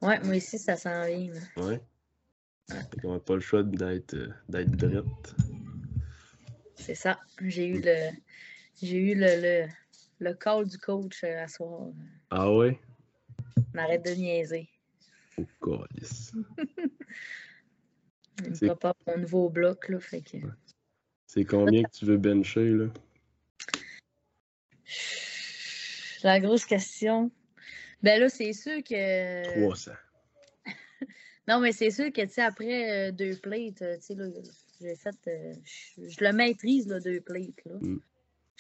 Ouais, moi aussi, ça s'en vient. Ouais. Fait qu'on n'a pas le choix d'être euh, d'être drette. C'est ça. J'ai eu le. J'ai eu le, le, le call du coach euh, à soir. Ah ouais? On arrête de niaiser. Oh, calice. Il me C'est- prépare mon nouveau bloc, là. Fait que... C'est combien que tu veux bencher, là? La grosse question. Ben là, c'est sûr que. 300. non, mais c'est sûr que, tu sais, après euh, deux plates, euh, tu sais, là, j'ai fait. euh, je, je le maîtrise, là, deux plates, là. Mm.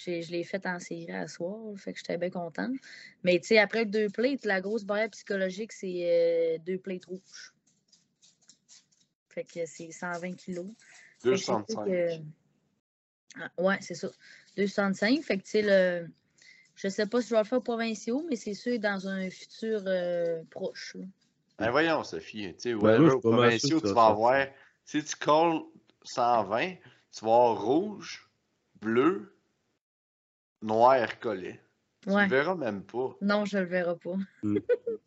Je l'ai fait en série à soir, fait que j'étais bien contente. Mais, tu sais, après deux plates, la grosse barrière psychologique, c'est euh, deux plates rouges. Fait que c'est 120 kilos. Fait que c'est sûr 265. que- Ah, ouais, c'est ça. 265. Fait que, tu sais, le... je sais pas si je vais le faire aux provinciaux, mais c'est sûr dans un futur euh, proche. là. Ben voyons, Sophie. Tu sais, Ben, au provinciaux, tu ça vas va avoir. Si tu colles 120, tu vas avoir rouge, bleu, noir collé. Tu Ouais. le verras même pas. Non, je le verrai pas. Mm.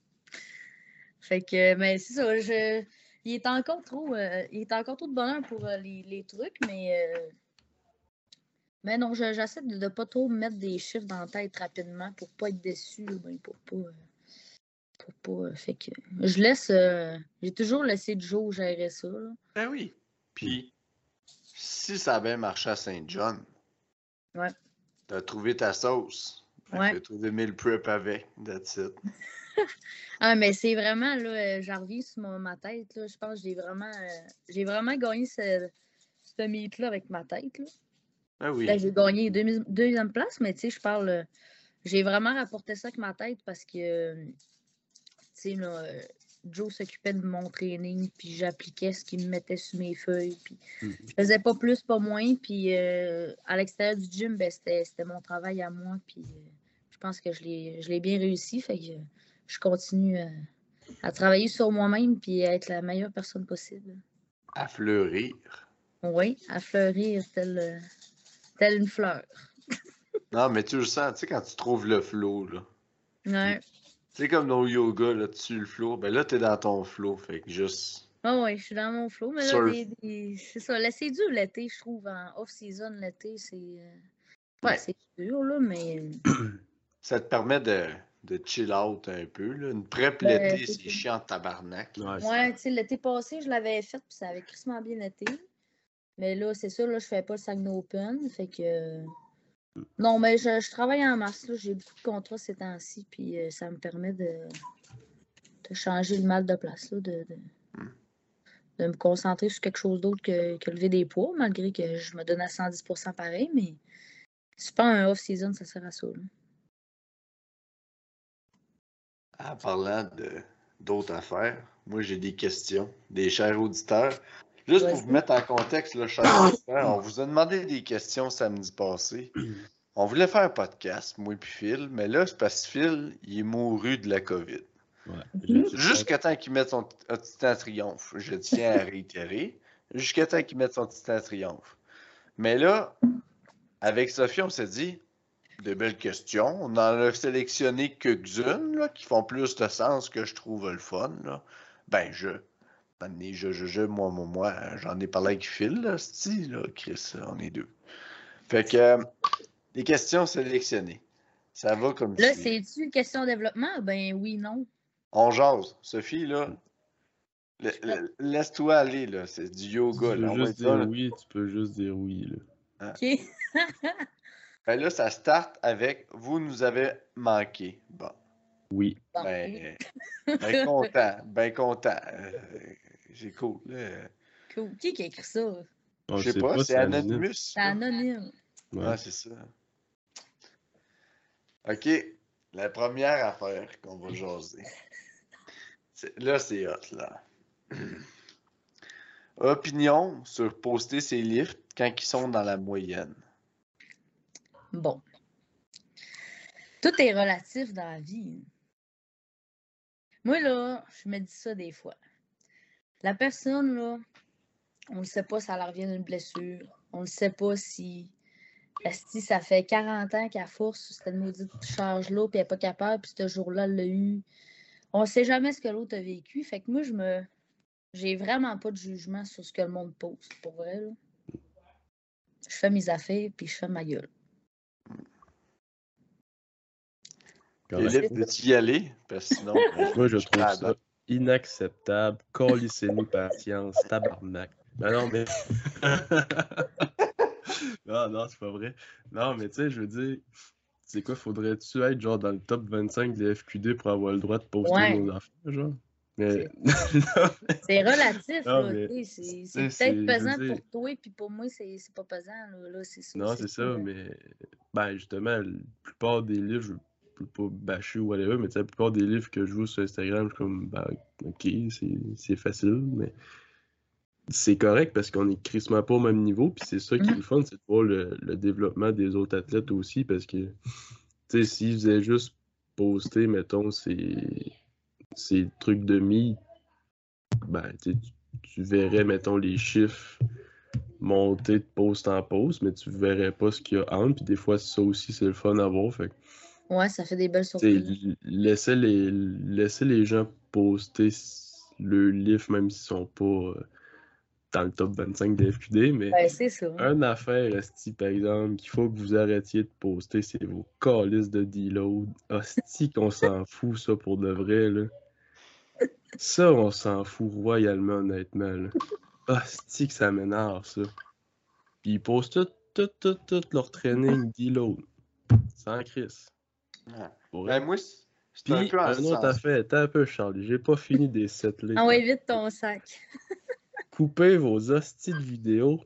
fait que, mais c'est ça. Je... Il est encore trop, euh, il est encore trop de bonheur pour euh, les, les trucs, mais, euh, mais non, je- j'essaie de ne pas trop me mettre des chiffres dans la tête rapidement pour pas être déçu, ou bien pour pas, pour pas. fait que je laisse, euh, j'ai toujours laissé Joe gérer ça. là. Ben oui. Puis, si ça avait marché à Saint-John, Ouais. T'as trouvé ta sauce. Ben, Ouais. T'as trouvé mille prep avec. That's it. Ah, mais c'est vraiment, là, euh, j'en reviens sur mon- ma tête, là. Je pense que j'ai vraiment, euh, j'ai vraiment gagné ce, ce meet-là avec ma tête, là. Ben oui. Là, j'ai gagné deuxi- deuxième place, mais tu sais, je parle. euh, J'ai vraiment rapporté ça avec ma tête parce que, tu sais, là, Joe s'occupait de mon training, puis j'appliquais ce qu'il me mettait sur mes feuilles, puis Mhm. je faisais pas plus, pas moins, puis euh, à l'extérieur du gym, ben, c'était mon travail à moi, puis euh, je pense que je l'ai bien réussi, fait que je continue euh, à travailler sur moi-même, puis à être la meilleure personne possible. À fleurir. Oui, à fleurir telle, telle une fleur. Non, mais tu le sens, tu sais, quand tu trouves le flow, là. Ouais. C'est comme dans le yoga, là, tu suis le flow. Ben là, t'es dans ton flow. Fait que juste. Ah oui, je suis dans mon flow. Mais là, Surf. des- des- c'est ça. là, C'est dur l'été, je trouve. En off-season, l'été, c'est. euh, Ouais. C'est dur, là, mais. Ça te permet de, de chill out un peu, là. Une prep Ben, l'été, c'est chiant de tabarnak. Ouais, c'est- Ouais, tu sais, l'été passé, je l'avais fait, puis ça avait crissement bien été. Mais là, c'est ça, là, je fais pas le Saguenay Open. Fait que. Non, mais je, travaille en masse. J'ai beaucoup de contrats ces temps-ci, puis euh, ça me permet de, changer le mal de place, là. De, de, me concentrer sur quelque chose d'autre que, que lever des poids, malgré que je me donne à 110% pareil, mais c'est pas un off-season, ça sert à ça. En parlant d'autres affaires, moi j'ai des questions, des chers auditeurs. Juste pour vous mettre en contexte, chers auditeurs, on vous a demandé des questions samedi passé. On voulait faire un podcast, moi et puis Phil, mais là, c'est parce que Phil, il est mouru de la COVID. ouais. Jusqu'à temps qu'il mette son titan triomphe. Je tiens à réitérer. Jusqu'à temps qu'il mette son titan triomphe. Mais là, avec Sophie, on s'est dit, de belles questions. On en a sélectionné quelques-unes qui font plus de sens que je trouve le fun. Là. Ben, je. Année, je, je, je, moi, moi, moi, j'en ai parlé avec Phil, là, c'ti, là, Chris, on est deux. Fait que, euh, les questions sélectionnées. Ça va comme Là, c'est-tu une question de développement? Ben oui, non. On jase. Sophie, là, la- laisse-toi aller, là. C'est du Tu yoga, peux là. On va juste dire là. oui, tu peux juste dire oui. Là. OK. Ben là, ça start avec vous nous avez manqué. Bon. Oui. Ben, ben content. Ben content. C'est cool. là. cool. Qui qui a écrit ça? On Je sais pas, c'est anonyme. Anonymous. C'est anonyme. Ouais. Ouais, c'est ça. OK. La première affaire qu'on va jaser. Là, c'est hot, là. Opinion sur poster ses lifts quand ils sont dans la moyenne. Bon. Tout est relatif dans la vie. Moi, là, je me dis ça des fois. La personne, là, on ne sait pas si elle revient d'une blessure. On ne sait pas si, si ça fait 40 ans qu'elle force cette maudite charge-là, puis elle n'est pas capable, puis ce jour-là, elle l'a eu. On ne sait jamais ce que l'autre a vécu. Fait que moi, je me. J'ai vraiment pas de jugement sur ce que le monde pose, pour vrai. Là. Je fais mes affaires, puis je fais ma gueule. Philippe, veux-tu y aller? Parce que sinon. Moi, je trouve ça inacceptable. Colissez-nous patience, tabarnak. Ben non, mais. non, non, c'est pas vrai. Non, mais tu sais, je veux dire, C'est quoi, faudrait-tu être genre dans le top 25 des FQD pour avoir le droit de poster Ouais. nos affaires, genre? Mais. C'est relatif, Non, là, mais c'est- c'est- c'est c'est- peut-être pesant dire- pour toi, puis pour moi, c'est c'est pas pesant, là, là, c'est ça. non, c'est ça, mais. Ben, justement, la plupart des livres, je peux pas bâcher ou whatever, mais la plupart des livres que je joue sur Instagram, je suis comme, ben, ok, c'est- facile, mais. C'est correct parce qu'on est crissement pas au même niveau, puis c'est ça qui est le fun, c'est de voir le, le développement des autres athlètes aussi, parce que, tu sais, s'ils faisaient juste poster, mettons, ces, trucs de mi, ben, tu, tu- verrais, mettons, les chiffres monter de post en post, mais tu verrais pas ce qu'il y a entre, puis des fois, ça aussi, c'est le fun à voir, fait Ouais, ça fait des belles surprises. laissez les, laissez les gens poster le livre, même s'ils sont pas euh, dans le top 25 des FQD, mais Ben, c'est ça. une affaire, esti, par exemple, qu'il faut que vous arrêtiez de poster, c'est vos calices de deload. Hostie qu'on s'en fout, ça, pour de vrai, là. Ça, on s'en fout royalement, honnêtement, là. Hostie que ça m'énerve, ça. Puis ils postent tout, tout, tout, tout leur training deload. Sans crise. Ouais. Ben, moi, c'est un peu en un autre affaire, t'as un peu, Charlie. J'ai pas fini des sept là. Envoie vite ton sac. Coupez vos hosties de vidéos.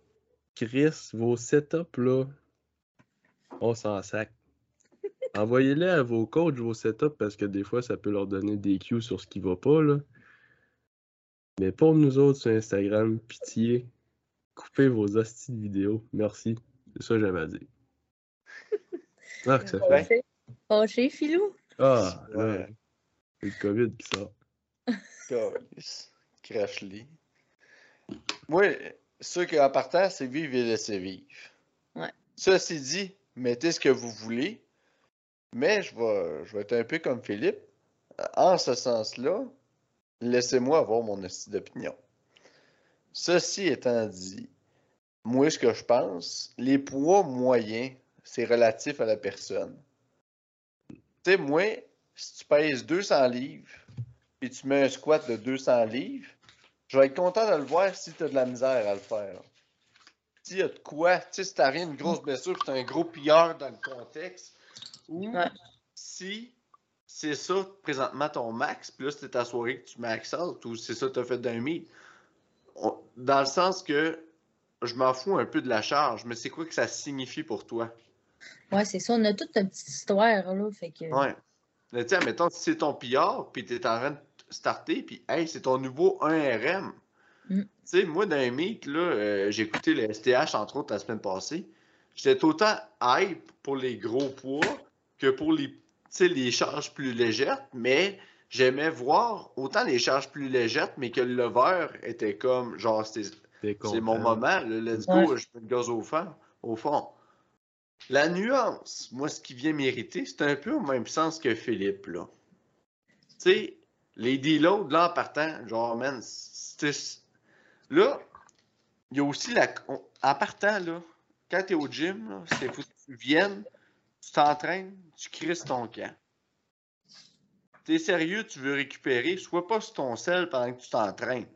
Chris, vos setups là. On s'en sac. Envoyez-les à vos coachs, vos setups, parce que des fois, ça peut leur donner des cues sur ce qui va pas, là. Mais pour nous autres sur Instagram, pitié, coupez vos hosties de vidéos. Merci. C'est ça que j'avais à dire. Ah, que ça fait. Fâché. Philou? Ah, Ouais. c'est le COVID qui sort. Calice. Crache-les. Moi, ce qu'en partant, c'est vivre et laisser vivre. Ouais. Ceci dit, mettez ce que vous voulez, mais je vais, je vais être un peu comme Philippe. En ce sens-là, laissez-moi avoir mon d'opinion. Ceci étant dit, moi, ce que je pense, les poids moyens, c'est relatif à la personne. Tu sais, moi, si tu pèses 200 livres, puis tu mets un squat de 200 livres, je vais être content de le voir si tu as de la misère à le faire. S'il y a de quoi, tu sais, si t'as rien, une grosse blessure, puis t'as un gros pilleur dans le contexte, ou Ouais. si c'est ça présentement ton max, puis là c'était ta soirée que tu maxes out, ou c'est ça que tu as fait d'un. On- Dans le sens que je m'en fous un peu de la charge, mais c'est quoi que ça signifie pour toi? Ouais, c'est ça. On a toute une petite histoire, là. Fait que... Ouais. Mais tiens, mettons, si c'est ton PR, puis t'es en train de starter, puis hey, c'est ton nouveau 1RM. Mm. Tu sais, moi, dans un meet, là, euh, j'ai écouté le STH, entre autres, la semaine passée. J'étais autant hype pour les gros poids que pour les, tu sais, les charges plus légères, mais j'aimais voir autant les charges plus légères, mais que le lever était comme, genre, c'est mon moment, le let's Ouais. go, je mets le gaz au fond. Au fond. La nuance, moi, ce qui vient m'irriter, c'est un peu au même sens que Philippe, là. Tu sais, les deloads, là, en partant, genre, man. Là, il y a aussi la... En partant, là, quand t'es au gym, c'est faut que tu viennes, tu t'entraînes, tu crisses ton camp. T'es sérieux, tu veux récupérer, sois pas sur ton sel pendant que tu t'entraînes.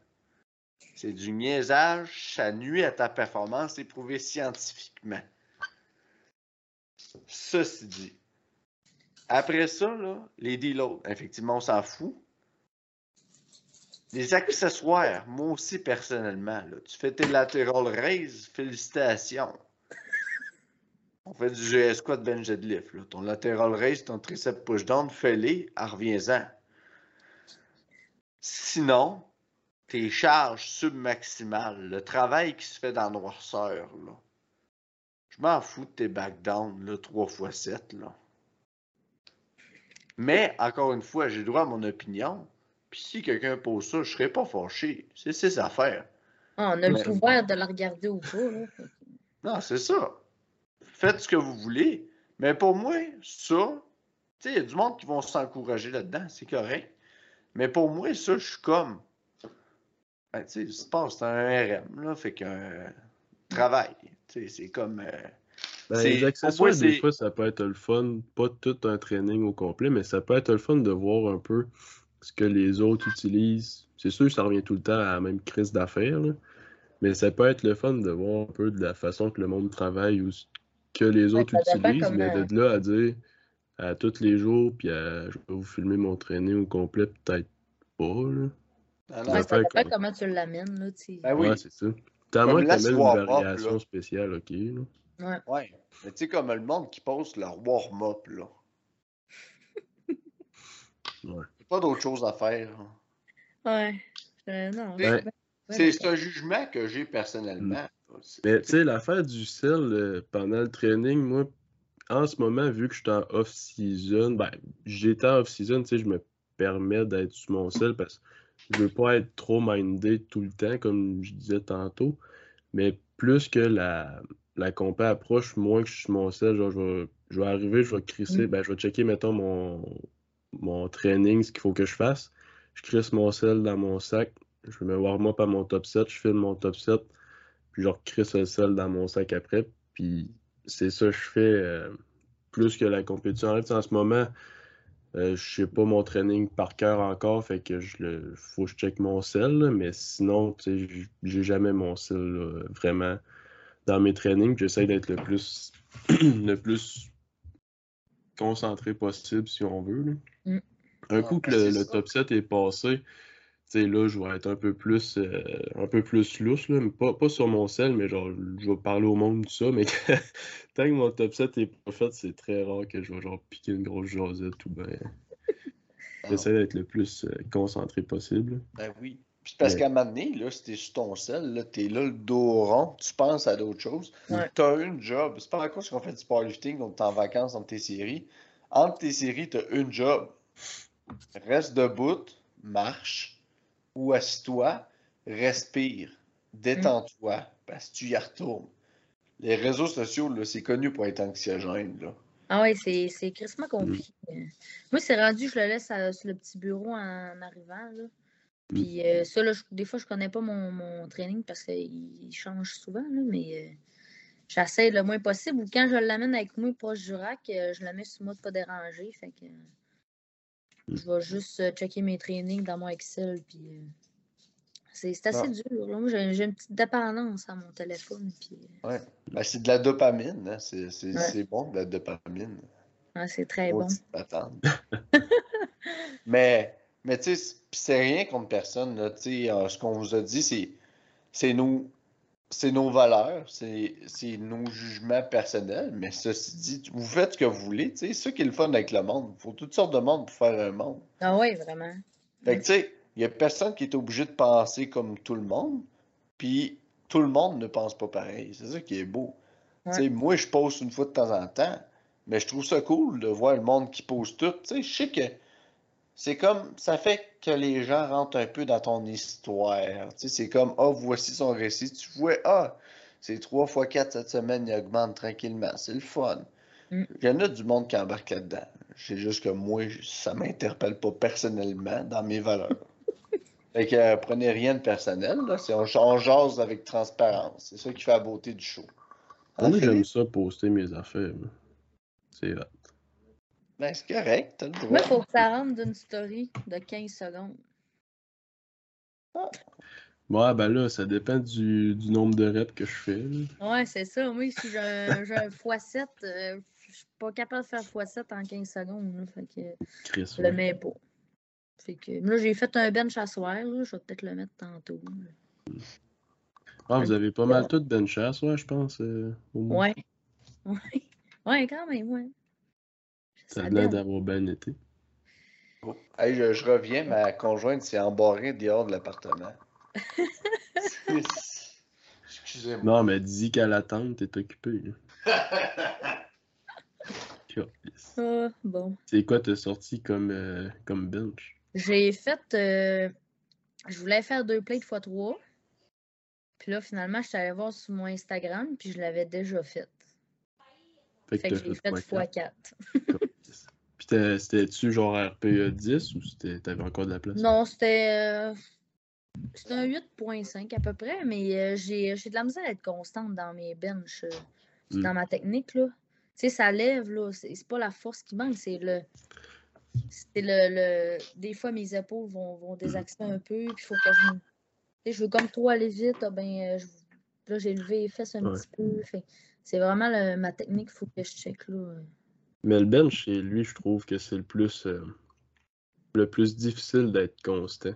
C'est du niaisage, ça nuit à ta performance, c'est prouvé scientifiquement. Ceci dit. Après ça, là, les deloads, effectivement, on s'en fout. Les accessoires, moi aussi personnellement, tu fais tes lateral raise, félicitations. On fait du GS squat bench deadlift. Là. Ton lateral raise, ton tricep push down, fais-les, reviens-en. Sinon, tes charges submaximales, le travail qui se fait dans la noirceur, là. Je m'en fous de tes back down, là, 3 x 7, là. Mais, encore une fois, j'ai droit à mon opinion. Puis si quelqu'un pose ça, je serais pas fâché. C'est ses affaires. Ah, on a Mais- le pouvoir de la regarder ou pas, là. Non, c'est ça. Faites ce que vous voulez. Mais pour moi, ça, tu sais, il y a du monde qui vont s'encourager là-dedans, c'est correct. Mais pour moi, ça, je suis comme. Ben, tu sais, le sport, c'est un RM, là, fait qu'un travail. C'est comme. euh, Ben, les accessoires, moi, des c'est- fois, ça peut être le fun, pas tout un training au complet, mais ça peut être le fun de voir un peu ce que les autres utilisent. C'est sûr que ça revient tout le temps à la même crise d'affaires, là, mais ça peut être le fun de voir un peu de la façon que le monde travaille ou ce que les autres utilisent, mais comment- de là à dire à tous les jours, puis à- je vais vous filmer mon training au complet, peut-être pas. Là. Ah non, Ouais, ça dépend comme- comment tu l'amènes, là. Ben oui. Ouais, c'est ça. T'as Comme moins que là, t'amènes une variation spéciale, ok. là. Ouais. Ouais. Mais tu sais, comme le monde qui poste leur warm-up, là. Ouais. Pas d'autre chose à faire. hein. Ouais. Euh, non. Ouais. C'est un jugement que j'ai personnellement. C'est- Mais tu sais, l'affaire du sel euh, pendant le training, moi, en ce moment, vu que je suis en off-season, ben, j'étais en off-season, tu sais, je me permets d'être sur mon sel parce que je veux pas être trop mindé tout le temps, comme je disais tantôt. Mais plus que la, la compé approche, moins que je suis mon sel, genre, je vais, je vais arriver, je vais crisser, Mm. ben, je vais checker, mettons, mon, mon training, ce qu'il faut que je fasse. Je crisse mon sel dans mon sac, je me warm-up à mon top 7, je filme mon top 7, puis je recrisse le sel dans mon sac après. Puis c'est ça que je fais euh, plus que la compétition. En fait, en ce moment, euh, je sais pas mon training par cœur encore, fait que je le faut que je check mon sel, là, mais sinon, tu sais, j- j'ai jamais mon sel là, vraiment dans mes trainings. J'essaie d'être le plus le plus concentré possible si on veut. là. Mm. Un coup que ben, le, le top 7 est passé, sais, là, je vais être un peu plus, euh, un peu plus lousse, là, mais pas, pas sur mon sel, mais genre, je vais parler au monde, tout ça, mais tant que mon top 7 est pas fait, c'est très rare que je vais genre piquer une grosse jasette ou ben. J'essaie d'être le plus euh, concentré possible. Ben oui. Puis parce Ouais. qu'à un moment donné, là, si t'es sur ton sel, là, t'es là le dos rond, tu penses à d'autres choses. Ouais. T'as une job. C'est pas à cause qu'on fait du powerlifting, donc t'es en vacances entre tes séries. Entre tes séries, t'as une job. Reste debout, marche, ou assis-toi, respire, détends-toi, parce que tu y retournes. Les réseaux sociaux, là, c'est connu pour être anxiogène, là. Ah ouais, c'est, c'est crissement compliqué. Moi, c'est rendu, je le laisse à- sur le petit bureau en arrivant. Là. Puis euh, ça, là, je- des fois, je connais pas mon, mon training parce qu'il change souvent, là, mais euh, j'essaie le moins possible. Ou quand je l'amène avec moi proche du rack, euh, je la mets sur mode pas dérangé. Fait que je vais juste euh, checker mes trainings dans mon Excel. Puis euh, c'est, assez Ah. dur. là. Moi, j'ai, une petite dépendance à mon téléphone. Puis euh, Ouais. Ben, c'est de la dopamine, hein. C'est Ouais. bon, de la dopamine. c'est très bon. Mais, mais tu sais, c'est- rien contre personne. Là, euh, ce qu'on vous a dit, c'est c'est nos, c'est nos valeurs, c'est nos jugements personnels. Mais ceci dit, vous faites ce que vous voulez. tu sais, C'est ça qui est le fun avec le monde. Il faut toutes sortes de monde pour faire un monde. Ah ouais, vraiment. Fait que tu sais, il n'y a personne qui est obligé de penser comme tout le monde. Puis tout le monde ne pense pas pareil. C'est ça qui est beau. Tu sais, Ouais. moi, je pose une fois de temps en temps, mais je trouve ça cool de voir le monde qui pose tout. Tu sais, je sais que c'est comme, ça fait que les gens rentrent un peu dans ton histoire. Tu sais, c'est comme, ah, voici son récit. Tu vois, ah, c'est 3 fois 4 cette semaine, il augmente tranquillement. C'est le fun. Mm. Il y en a du monde qui embarque là-dedans. C'est juste que moi, ça m'interpelle pas personnellement dans mes valeurs. Fait que euh, prenez rien de personnel, là. C'est, on, on jase avec transparence. C'est ça qui fait la beauté du show. Moi, j'aime ça poster mes affaires. C'est hot. Ben, c'est correct, t'as le droit. Moi, il faut que ça rentre d'une story de 15 secondes. Ouais, ben là, ça dépend du, du nombre de reps que je fais. là. Ouais, c'est ça. Moi, si j'ai un, un x7, euh, je suis pas capable de faire x7 en 15 secondes. là. fait que Chris, je le ouais. mets pas. Fait que là, j'ai fait un bench à soir. là. Je vais peut-être le mettre tantôt. Ah, vous avez pas mal tout bench chasse, ouais, je pense. euh, au moins. Ouais. Ouais. Ouais, quand même, ouais. Ça a l'air d'avoir bien été. Hey, je, je reviens, ma conjointe s'est embarrée dehors de l'appartement. Excusez-moi. Non, mais dis qu'à l'attente, t'es occupé. Câlisse. Ah, bon. C'est quoi t'as sorti comme, euh, comme bench? J'ai fait. euh, je voulais faire deux plates x 3. Puis là, finalement, je suis allée voir sur mon Instagram, puis je l'avais déjà fait. Fait Fait que j'ai fait fait fois x 4. Câlisse. Puis t'as- c'était-tu genre RPE 10 ou c'était- t'avais encore de la place? Non, c'était. euh, C'était un 8.5 à peu près, mais euh, j'ai de la misère à être constante dans mes benches, euh, Mm. dans ma technique. là. Tu sais, ça lève, là. C'est pas la force qui manque, c'est le. C'est le, le. Des fois, mes épaules vont, vont désaxer un peu, puis il faut que je. Tu sais, je veux comme trop aller vite, ah ben, je- là, j'ai levé les fesses un Ouais. petit peu. fait- C'est vraiment le- ma technique, il faut que je check, là. Mais le bench, c'est lui, je trouve que c'est le plus euh, le plus difficile d'être constant.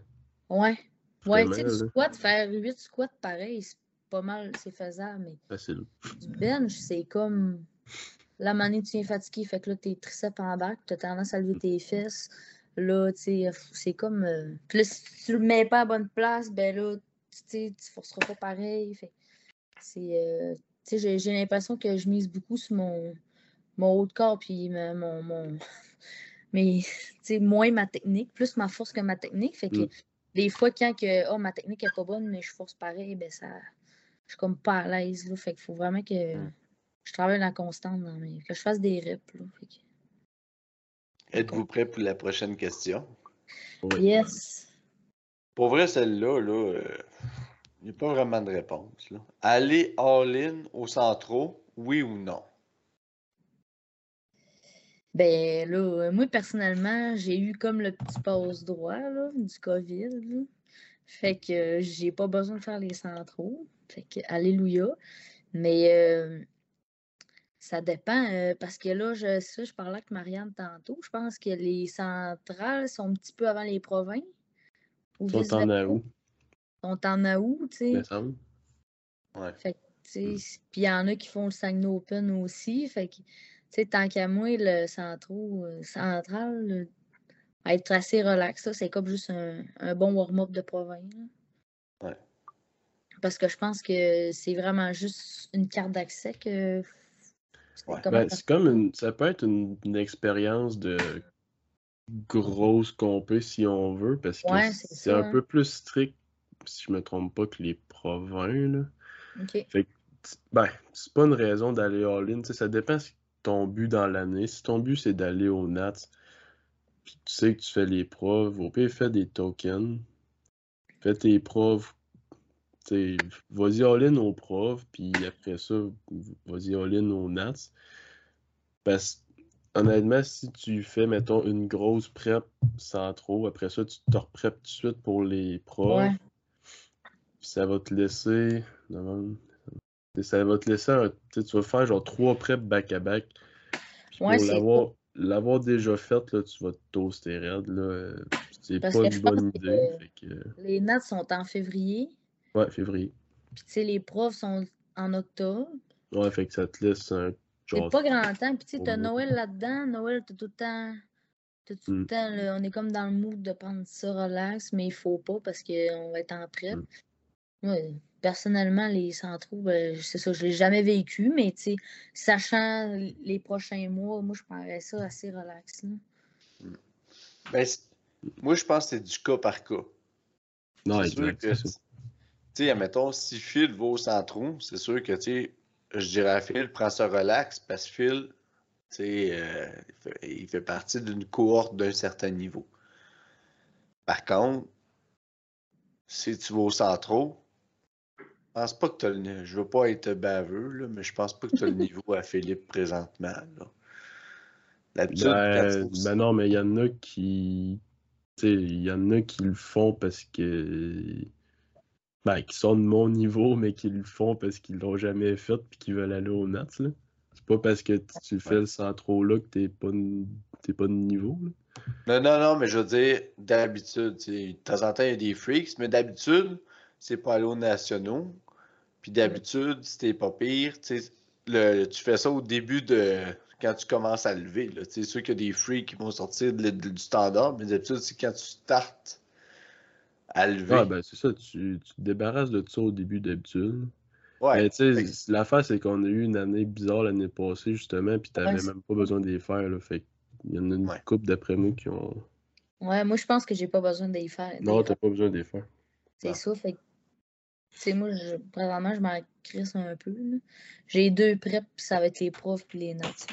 Ouais. Ouais, tu sais, du squat, faire 8 squats pareil, c'est pas mal, c'est faisable, mais Facile. du bench, c'est comme. La manée, tu viens fatigué, fait que là, tes triceps en bas, tu as tendance à lever tes fesses. Là, tu sais, c'est comme. euh, Puis là, si tu le mets pas à bonne place, ben là, tu sais, tu forceras pas pareil. Fait c'est. euh, j'ai- j'ai l'impression que je mise beaucoup sur mon, mon haut de corps, puis ma- mon. mon... Mais, tu sais, moins ma technique, plus ma force que ma technique. Fait que Mm. des fois, quand que, oh, ma technique est pas bonne, mais je force pareil, ben ça. Je suis comme pas à l'aise, là. Fait qu'il faut vraiment que Mm. je travaille la constante dans mes. que je fasse des reps, là. Fait que- Êtes-vous prêt pour la prochaine question? Oui. Yes! Pour vrai, celle-là, là, euh, il n'y a pas vraiment de réponse. Là. Aller all-in au centro, oui ou non? Ben là, euh, moi personnellement, j'ai eu comme le petit passe droit là, du COVID. là. Fait que euh, j'ai pas besoin de faire les centraux. Fait que alléluia. Mais euh, ça dépend euh, parce que là, je, ça, je parlais avec Marianne tantôt. Je pense que les centrales sont un petit peu avant les provinces. Ou Ils sont en vice-versa. Sont en août, tu sais? me semble. Ouais. Fait que, tu sais, Puis il y en a qui font le Saguenay Open aussi. Fait que, tu sais, tant qu'à moi, le centro, euh, central, le- être assez relax, ça, c'est comme juste un, un bon warm-up de province. là. Ouais. Parce que je pense que c'est vraiment juste une carte d'accès que. c'est Ouais. comme Ben, un- c'est comme une, ça peut être une, une expérience de grosse compé si on veut, parce que Ouais, c'est un peu plus strict, si je me trompe pas, que les provinces. Là. OK. Fait que, ben, c'est pas une raison d'aller all-in. Ça dépend de ton but dans l'année. Si ton but c'est d'aller au Nats, puis tu sais que tu fais les preuves, au pire, fais des tokens. Fais tes preuves. Vas-y all-in aux preuves, puis après ça, vas-y all-in aux Nats. Parce honnêtement, si tu fais, mettons, une grosse prep sans trop, après ça, tu te reprep tout de suite pour les preuves. Ouais. Puis ça va te laisser. Ça va te laisser un. Tu vas faire genre trois preps back-à-back. Ouais, pour c'est l'avoir, déjà fait, là, tu vas te toaster raide. Là. C'est pas une bonne idée. Les Nats sont en février. ouais, février. Puis, tu sais, les profs sont en octobre. Ouais, fait que ça te laisse un. C'est Genre, pas grand temps. Puis, tu sais, t'as. Noël là-dedans. Noël, t'as tout le temps. T'as tout le Mm. temps, là, on est comme dans le mood de prendre ça relax, mais il faut pas parce qu'on va être en prep. Mm. Ouais, personnellement, les centraux, ben, c'est ça, je l'ai jamais vécu, mais tu sais, sachant les prochains mois, moi, je prendrais ça assez relax. là. Ben, moi, je pense que c'est du cas par cas. non, c'est sûr que, c'est tu sais, admettons, si Phil va au centro, c'est sûr que, tu sais, je dirais à Phil, prends ça relax parce que Phil, tu sais, euh, il, fait, il fait partie d'une cohorte d'un certain niveau. Par contre, si tu vas au centro, je pense pas que tu as le Je veux pas être baveux, là, mais je pense pas que tu as le niveau à Philippe présentement. là. D'habitude, quand Ben, ben non, mais il y en a qui. Tu sais, il y en a qui le font parce que. Ben, qui sont de mon niveau, mais qui le font parce qu'ils l'ont jamais fait puis qu'ils veulent aller au Nats. C'est pas parce que tu fais le centro là que t'es pas, t'es pas de niveau, là. Non, non, non, mais je veux dire, d'habitude, de temps en temps, il y a des freaks, mais d'habitude, c'est pas aller aux nationaux. Puis d'habitude, si t'es pas pire, tu sais, le- tu fais ça au début de quand tu commences à lever. là. Tu sais, C'est sûr qu'il y a des freaks qui vont sortir de- de- du standard, mais d'habitude, c'est quand tu startes à lever. Ah, ben, c'est ça, tu, tu te débarrasses de ça au début d'habitude. ouais. Mais tu sais, l'affaire, c'est qu'on a eu une année bizarre l'année passée, justement, puis t'avais Ouais, même pas besoin de les faire, là. Fait qu'il y en a une Ouais. couple d'après moi qui ont. Ouais, moi, je pense que j'ai pas besoin d'y faire. Non, t'as pas besoin de les faire. C'est Non. ça, fait que, sais, moi, je, présentement, je m'en crisse un peu. J'ai deux puis ça va être les profs puis les notes.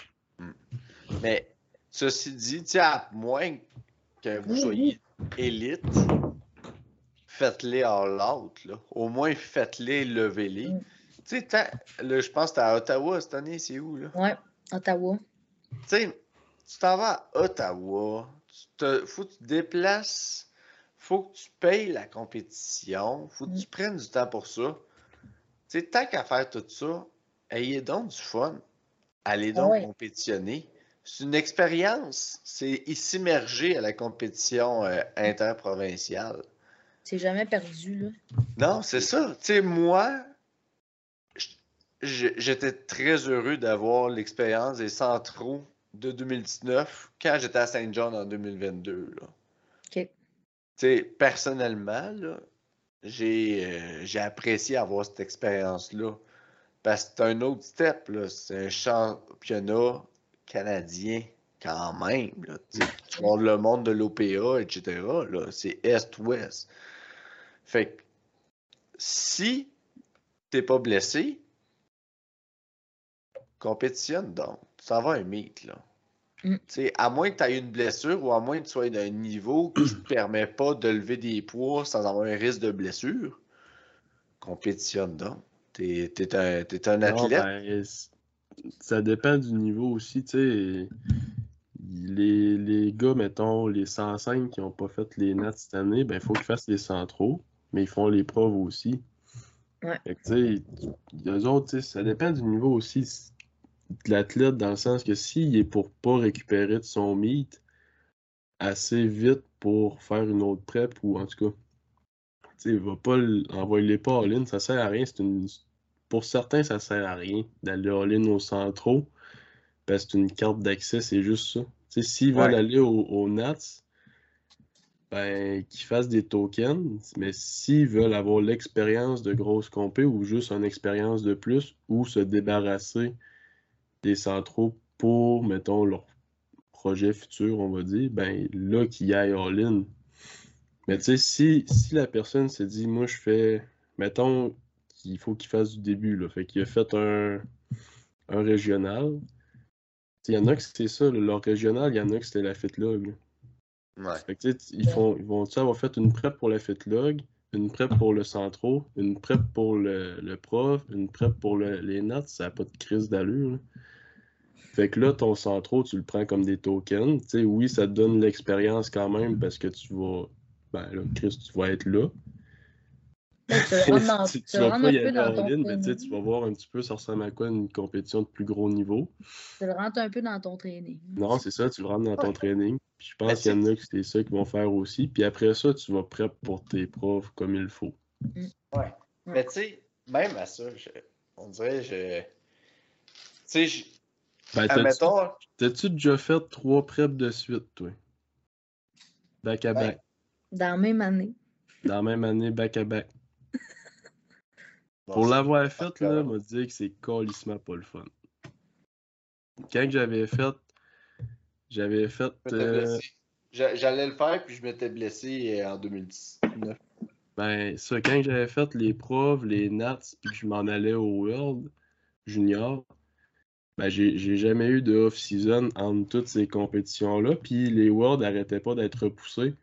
Mais ceci dit, à moins que vous Oui, soyez élite, faites-les all out. Là. Au moins, faites-les, levez-les. Mm. Tu sais, je pense que t'es à Ottawa cette année, c'est où, là? Ouais, Ottawa. Tu sais, tu t'en vas à Ottawa, tu te, faut que tu te déplaces, faut que tu payes la compétition, faut que tu prennes du temps pour ça. Sais, tant qu'à faire tout ça, ayez donc du fun. Allez donc Ouais. compétitionner. c'est une expérience. C'est s'immerger à la compétition euh, interprovinciale. C'est jamais perdu, là. Non, c'est ça. Tu sais, moi, j'étais très heureux d'avoir l'expérience des centraux de 2019 quand j'étais à Saint John en 2022. Là. Sais, personnellement, euh, j'ai apprécié avoir cette expérience-là. Parce que c'est un autre step. C'est un championnat canadien quand même. Là. Tu vois le monde de l'OPA, etc. C'est Est-Ouest. Fait que si t'es pas blessé, compétitionne donc. Ça va un mythe, là. Mm. À moins que tu aies une blessure ou à moins que tu sois d'un niveau qui ne te permet pas de lever des poids sans avoir un risque de blessure, compétitionne donc. T'es es un, es un athlète. Ben, ça dépend du niveau aussi, tu. Les, les, gars, mettons, les 105 qui n'ont pas fait les nats cette année, ben, il faut qu'ils fassent les centraux, mais ils font les preuves aussi. Ouais. Fait que, tu sais, eux autres, ça dépend du niveau aussi l'athlète dans le sens que s'il est pour pas récupérer de son meet assez vite pour faire une autre prep ou en tout cas, il va pas envoyer pas all-in, ça sert à rien. Une... Pour certains, ça sert à rien d'aller all-in au centro parce que c'est une carte d'accès, c'est juste ça. S'ils veulent aller au, Nats, ben, qu'ils fassent des tokens, mais s'ils veulent avoir l'expérience de grosse compé ou juste une expérience de plus ou se débarrasser des centraux pour, mettons, leur projet futur, on va dire, ben là, qu'il aille all-in. Mais tu sais, si, si la personne se dit, moi, je fais, mettons, qu'il faut qu'il fasse du début, là, fait qu'il a fait un, un régional. Il y en a que c'est ça, leur régional, il y en a que c'était la fitlog. Ouais. Fait que, ils, font, ils vont avoir fait une prep pour la fitlog, une prep pour le centro, une prep pour le, le prof, une prep pour les notes, ça n'a pas de crise d'allure. Fait que là, ton centro, tu le prends comme des tokens. Tu sais, oui, ça te donne l'expérience quand même parce que tu vas. Ben là, Chris, tu vas être là. tu, vas, tu, vas pas y aller en ligne, mais tu vas voir un petit peu ça ressemble à quoi une compétition de plus gros niveau. Tu le rentres un peu dans ton training. Non, c'est ça, tu le rentres dans ton training. Puis je pense qu'il y en a qui c'est ça qu'ils vont faire aussi. Puis après ça, tu vas prêt pour tes profs comme il faut. Mm. Ouais. Mais tu sais, même à ça, on dirait, je. Tu sais, ben, t'as-tu déjà fait trois preps de suite, toi? Back à back. Dans la même année. Dans la même année, back à back. Pour l'avoir fait, là, m'a dit que c'est colissement pas le fun. Quand j'avais fait, j'avais fait. Euh, j'allais le faire, puis je m'étais blessé euh, en 2019. Ben, ça, quand j'avais fait les preuves, les nats, puis que je m'en allais au World Junior, ben, j'ai jamais eu de off-season entre toutes ces compétitions-là. Puis les Worlds n'arrêtaient pas d'être repoussés.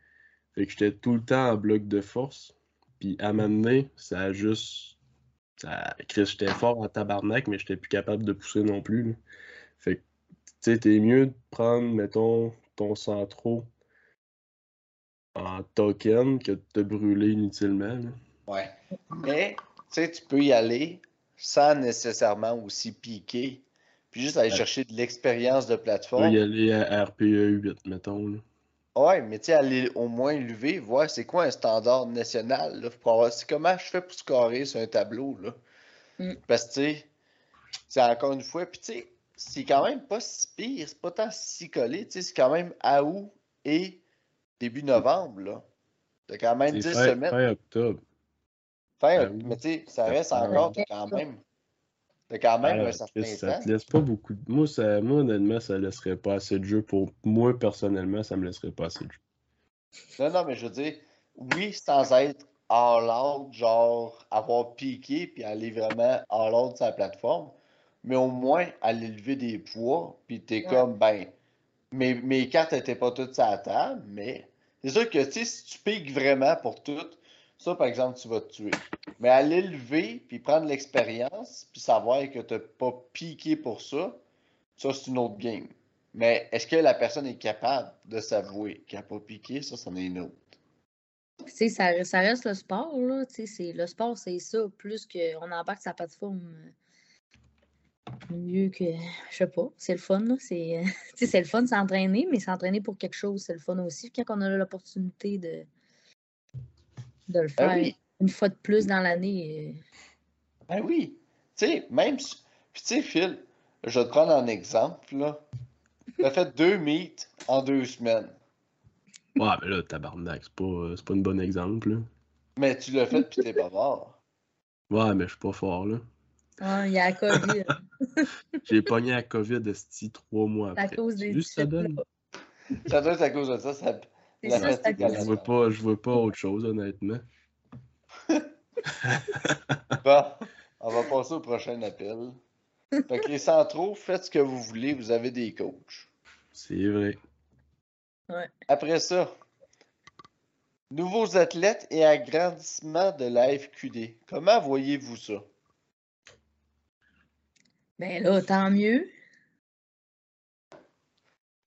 Fait que j'étais tout le temps en bloc de force. Puis à m'amener, ça a juste. Ça... J'étais fort en tabarnak, mais j'étais plus capable de pousser non plus. Fait que, tu sais, t'es mieux de prendre, mettons, ton centro en token que de te brûler inutilement. Ouais. Mais, tu sais, tu peux y aller sans nécessairement aussi piquer puis juste aller chercher de l'expérience de plateforme. y aller à RPE 8, mettons. Là. Ouais, mais tu sais, aller au moins lever, voir c'est quoi un standard national. Là, pour c'est comment je fais pour scorer sur un tableau. Là. Mm. Parce que tu sais, c'est encore une fois, puis tu sais, c'est quand même pas si pire, c'est pas tant si collé, tu sais, c'est quand même à août et début novembre. là. T'as quand même 10 semaines. Fin octobre. Fin, octobre. mais tu sais, ça reste encore, quand même T'as quand même un certain ça te laisse pas beaucoup de... Moi, ça... moi, honnêtement, ça laisserait pas assez de jeu. Pour moi, personnellement, ça me laisserait pas assez de jeu. Non, non, mais je veux dire, oui, sans être all out, genre avoir piqué puis aller vraiment all out sur la plateforme, mais au moins aller lever des poids, puis t'es comme, ben, mes, mes cartes étaient pas toutes à la table, mais c'est sûr que, tu sais, si tu piques vraiment pour toutes, ça, par exemple, tu vas te tuer. Mais aller lever, puis prendre l'expérience, puis savoir que tu n'as pas piqué pour ça, ça, c'est une autre game. Mais est-ce que la personne est capable de s'avouer qu'elle n'a pas piqué? Ça, c'en est une autre. Ça, ça reste le sport, là. Le sport, c'est ça, plus qu'on embarque sa plateforme. Mieux que. Je sais pas. C'est le fun, là. C'est le fun s'entraîner, mais s'entraîner pour quelque chose, c'est le fun aussi. Quand on a l'opportunité de, de le Ben faire oui. une fois de plus dans l'année. Ben oui. Tu sais, même si. Puis tu sais, Phil, je vais te prendre un exemple, là. Tu as fait deux meets en deux semaines. Ouais, mais là, tabarnak, c'est pas, c'est pas un bon exemple, là. Mais tu l'as fait puis t'es pas mort. Ouais, mais je suis pas fort, là. ah, il y a la COVID. J'ai pogné la COVID esti trois mois à après. cause des Juste ça donne? Ça doit être à cause de ça. ça C'est à Je vois pas, je vois pas autre chose, honnêtement. Bon, on va passer au prochain appel. Fait que les centraux, faites ce que vous voulez, vous avez des coachs. C'est vrai. Après ça, nouveaux athlètes et agrandissement de la FQD. Comment voyez-vous ça? Ben là, tant mieux.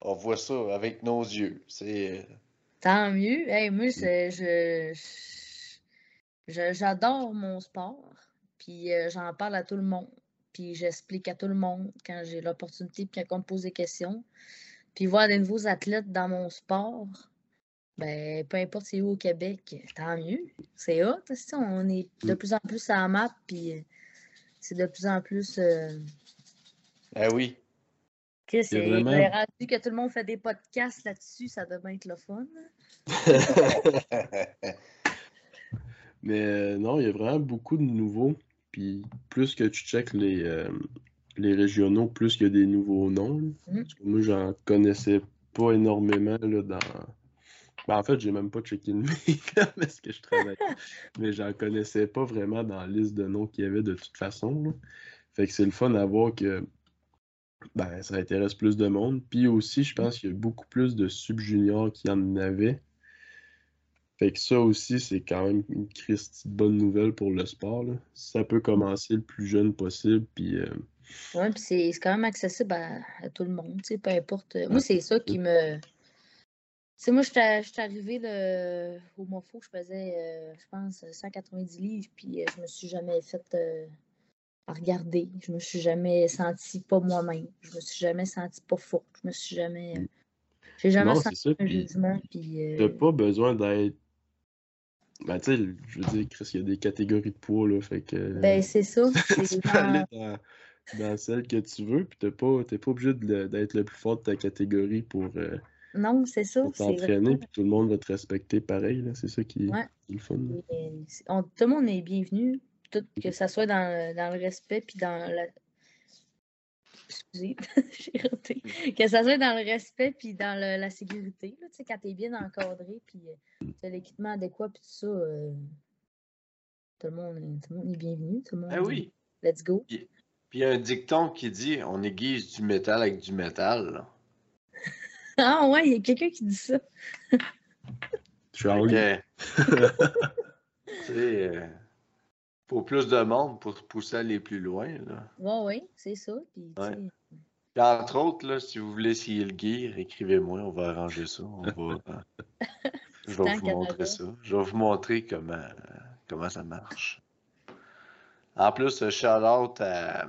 On voit ça avec nos yeux. C'est. Tant mieux. Hey, moi, je, j'adore mon sport. Puis euh, j'en parle à tout le monde. Puis j'explique à tout le monde quand j'ai l'opportunité, puis quand on me pose des questions. Puis voir des nouveaux athlètes dans mon sport, ben peu importe c'est où au Québec, tant mieux. C'est hot. sais, On est de plus en plus à la map, puis euh, c'est de plus en plus. euh, Ah oui. Sais, c'est vraiment- ben, rendu que tout le monde fait des podcasts là-dessus, ça devrait être le fun. Mais euh, non, il y a vraiment beaucoup de nouveaux. Puis plus que tu checkes les, euh, les régionaux, plus qu'il y a des nouveaux noms. Mhm. Parce que moi, j'en connaissais pas énormément là, dans. Ben, en fait, j'ai même pas checké le mien parce que je travaille. Mais j'en connaissais pas vraiment dans la liste de noms qu'il y avait de toute façon. là. Fait que c'est le fun à voir que ben, ça intéresse plus de monde. Puis aussi, je pense qu'il y a beaucoup plus de sub-juniors qui en avaient. Fait que ça aussi, c'est quand même une Christie bonne nouvelle pour le sport. Là. Ça peut commencer le plus jeune possible. Puis euh, Oui, puis c'est quand même accessible à, à tout le monde, tu sais, peu importe. Moi, c'est ça qui me. Tu sais, moi, je suis arrivée le... au MOFO, je faisais, euh, je pense, 190 livres, puis euh, je me suis jamais fait euh, regarder. Je me suis jamais senti pas moi-même. Je me suis jamais senti pas forte. Je me suis jamais. euh, J'ai jamais non, senti ça. un jugement, puis. euh, t'as pas besoin d'être. Ben, tu sais, je veux dire, Chris, il y a des catégories de poids, là. Fait que. Ben, c'est ça. tu peux aller dans, dans celle que tu veux, puis t'es pas, t'es pas obligé d'être le plus fort de ta catégorie pour, euh, Non, c'est ça. pour t'entraîner, puis tout le monde va te respecter pareil, là. C'est ça qui, Ouais. qui est le fun. Et on- tout le monde est bienvenu, tout, que ça soit dans, dans le respect puis dans la. Excusez, j'ai raté. Que ça soit dans le respect puis dans le- la sécurité. Là, tu sais, quand tu es bien encadré puis tu as l'équipement adéquat puis tout ça, euh, tout, le monde, est- tout le monde est bienvenu. Tout le monde Ah oui. Let's go. Puis il y a un dicton qui dit on aiguise du métal avec du métal. là. Ah ouais, il y a quelqu'un qui dit ça. Que, tu sais, euh, faut plus de monde pour pousser à aller plus loin. Là. Ouais, ouais, c'est ça. Puis, Ouais. entre autres, là, si vous voulez essayer le gear, écrivez-moi, on va arranger ça. On va, euh, je vais vous Canada. montrer ça. Je vais vous montrer comment, euh, comment ça marche. En plus, euh, shout out à.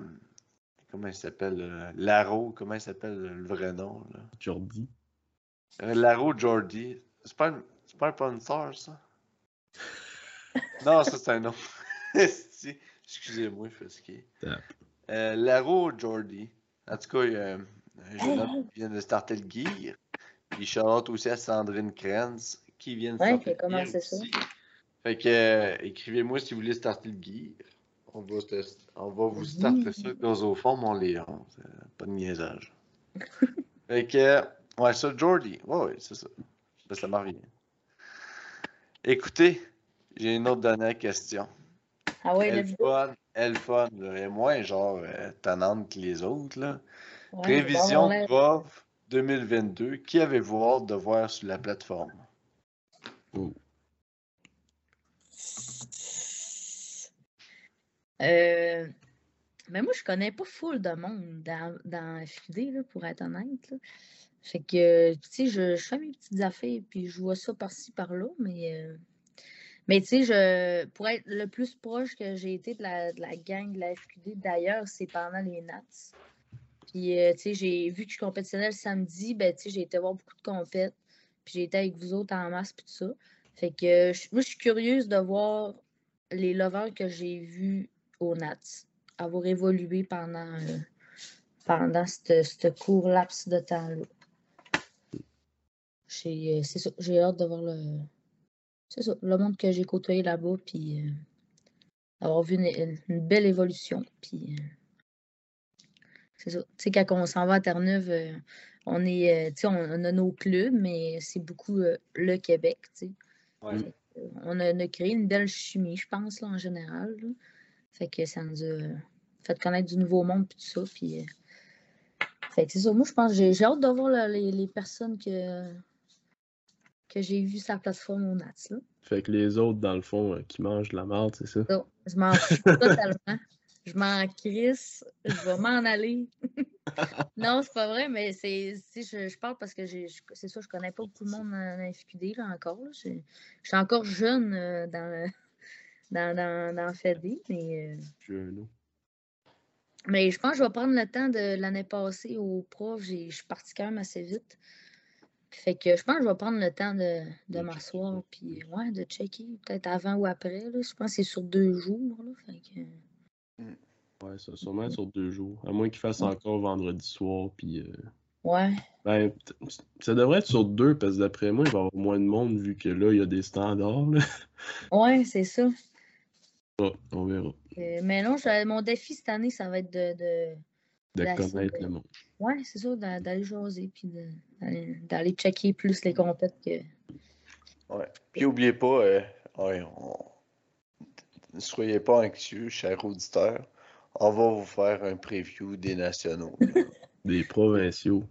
Comment il s'appelle euh, Laro, comment il s'appelle le vrai nom là? Jordi. Euh, Laro Jordi. C'est pas, pas un sponsor, ça? non, ça c'est un nom. Excusez-moi, je suis fatigué. Euh, Laro Jordi. En tout cas, il y a un un jeune homme qui vient de starter le gear. Puis out aussi à Sandrine Krenz qui vient de Ouais, starter qui a le commencé gear ça. Fait que euh, écrivez-moi si vous voulez starter le gear. On va, te- on va vous starter ça dans au fond, mon Léon. Pas de niaisage. fait que, ouais, ça, Jordi. Ouais, ouais, c'est ça. Ben, ça m'en revient. Écoutez, j'ai une autre dernière question. Ah ouais, Elle let's go. fun, elle fun, là, et moins genre euh, tannante que les autres. Là. Ouais, Prévision bon, de prof 2022. Qui avez-vous hâte de voir sur la plateforme? Euh, mais moi, je connais pas full de monde dans, dans là, pour être honnête. là. Fait que, tu sais, je, je fais mes petites affaires, puis je vois ça par-ci, par-là, mais, euh, Mais tu sais, je pour être le plus proche que j'ai été de la, de la gang de la FQD d'ailleurs, c'est pendant les Nats. Puis, euh, tu sais, j'ai vu que je suis compétitionnelle samedi, ben, tu sais, j'ai été voir beaucoup de compètes. Puis, j'ai été avec vous autres en masse, puis tout ça. Fait que, moi, je suis curieuse de voir les lovers que j'ai vus au Nats avoir évolué pendant, euh, pendant ce court laps de temps-là. J'ai, euh, hâte de voir le, c'est ça, le monde que j'ai côtoyé là-bas, puis euh, avoir vu une, une belle évolution. Puis, euh, c'est ça. Tu sais, quand on s'en va à Terre-Neuve, euh, on est, tu sais, on, on a nos clubs, mais c'est beaucoup le Québec, tu sais. Ouais. On a, on a créé une belle chimie, je pense, là, en général. là. Fait que ça nous a fait connaître du nouveau monde, puis tout ça. Puis, fait que c'est ça. Moi, je pense j'ai j'ai hâte de voir là, les, les personnes que, que j'ai sur la plateforme au Nats. Là. Fait que les autres, dans le fond, euh, qui mangent de la merde, c'est ça? Ça, je m'en fous totalement. Je m'en crisse. Je vais m'en aller. non, c'est pas vrai, mais c'est si je, je parle parce que j'ai je- c'est ça, je connais pas beaucoup de monde dans la FQD là, encore. là. Je, je suis encore jeune euh, dans, le- dans, dans, dans FED, mais, euh, mais je pense que je vais prendre le temps de l'année passée au prof. j'ai- Je suis partie quand même assez vite. Fait que je pense que je vais prendre le temps de, de m'asseoir puis ouais, de checker, peut-être avant ou après. Là. Je pense que c'est sur deux jours. Là, fait que... Ouais, ça, sûrement sur deux jours. À moins qu'il fasse Ouais. encore vendredi soir, puis... euh, Ouais. Ben, ça devrait être sur deux, parce que d'après moi, il va y avoir moins de monde, vu que là, il y a des standards, là. Ouais, c'est ça. Ouais, on verra. Euh, mais non, je- mon défi cette année, ça va être de. de De connaître le monde. Ouais, c'est ça, d'a- d'aller jaser puis d'aller checker plus les compètes que. Ouais. Puis oubliez pas, euh, ouais, on- ne soyez pas anxieux, chers auditeurs. On va vous faire un preview des nationaux. Des provinciaux.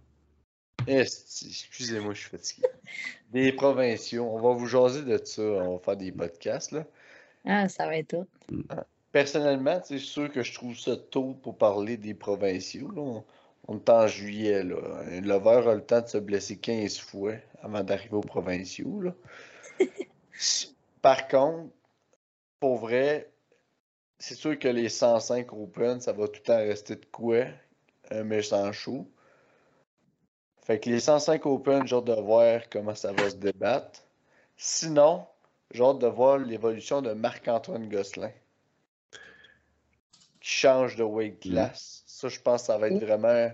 Excusez-moi, je suis fatigué. Des provinciaux. On va vous jaser de ça. On va faire des podcasts. Là. Ah, ça va être tout. Personnellement, c'est sûr que je trouve ça tôt pour parler des provinciaux. là. On, est en juillet. Là. Un lover a le temps de se blesser 15 fois avant d'arriver aux provinciaux. Là. Par contre, pour vrai, c'est sûr que les 105 Open, ça va tout le temps rester de quoi? Un méchant chaud. Fait que les 105 Open, j'ai hâte de voir comment ça va se débattre. Sinon, j'ai hâte de voir l'évolution de Marc-Antoine Gosselin. Qui change de weight class. Ça, je pense que ça va être vraiment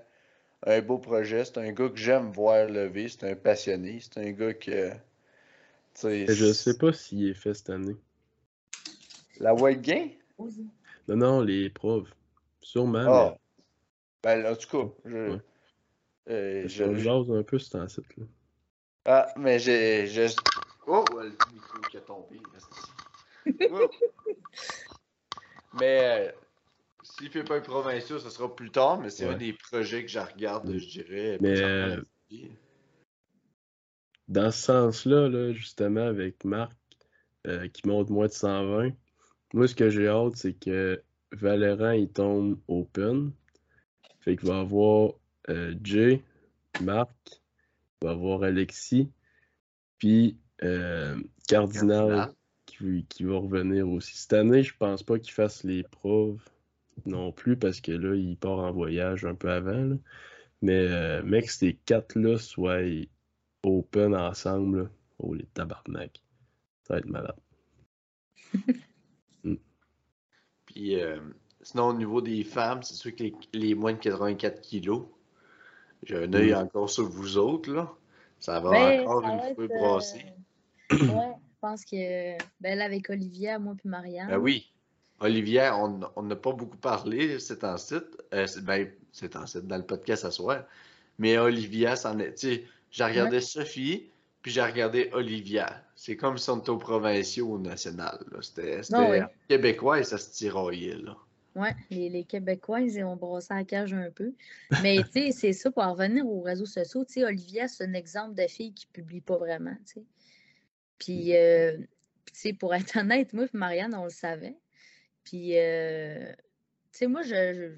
un beau projet. C'est un gars que j'aime voir lever. C'est un passionné. C'est un gars que. Je sais pas s'il est fait cette année. La weight gain? Non, non, les profs. Sûrement, Ah. Ben, en tout cas, je. Ouais. euh, je- un peu ce temps-ci. là. Ah, mais j'ai. Oh, le micro qui a tombé. Oh. mais pas un provincial, ce sera plus tard, mais c'est Ouais. un des projets que je regarde, je dirais. Mais, euh, dans ce sens-là, là, justement, avec Marc, euh, qui monte moins de 120, moi, ce que j'ai hâte, c'est que Valérant, il tombe open. Fait qu'il va avoir euh, Jay, Marc, il va avoir Alexis, puis euh, Cardinal, Cardinal. Qui, qui va revenir aussi. Cette année, je pense pas qu'il fasse les preuves non plus, parce que là, il part en voyage un peu avant. là. Mais euh, mec, ces quatre-là soient open ensemble, là. oh les tabarnak. Ça va être malade. Puis euh, sinon, au niveau des femmes, c'est sûr que les, les moins de 84 kilos, j'ai un œil Mm. encore sur vous autres, là. Ça va Ben, encore ça une fois être, brasser. euh, ouais, je pense que. Ben là, avec Olivia, moi puis Marianne. Ben oui. Olivia, on n'a pas beaucoup parlé c'est en site. Euh, c'est- ben, c'est en site dans le podcast à soir. Mais Olivia, c'en est. Tu sais, j'ai regardé Sophie, puis j'ai regardé Olivia. C'est comme si on était au provincial ou au national. C'était oui. québécois et ça se tiraillait, là. Ouais, les, les Québécois, ils ont brossé la cage un peu. Mais tu sais, c'est ça, pour en revenir aux réseaux sociaux, tu sais, Olivia, c'est un exemple de fille qui publie pas vraiment, tu sais. Puis, euh, puis, tu sais, pour être honnête, moi et Marianne, on le savait. Puis, euh, tu sais, moi, je n'ai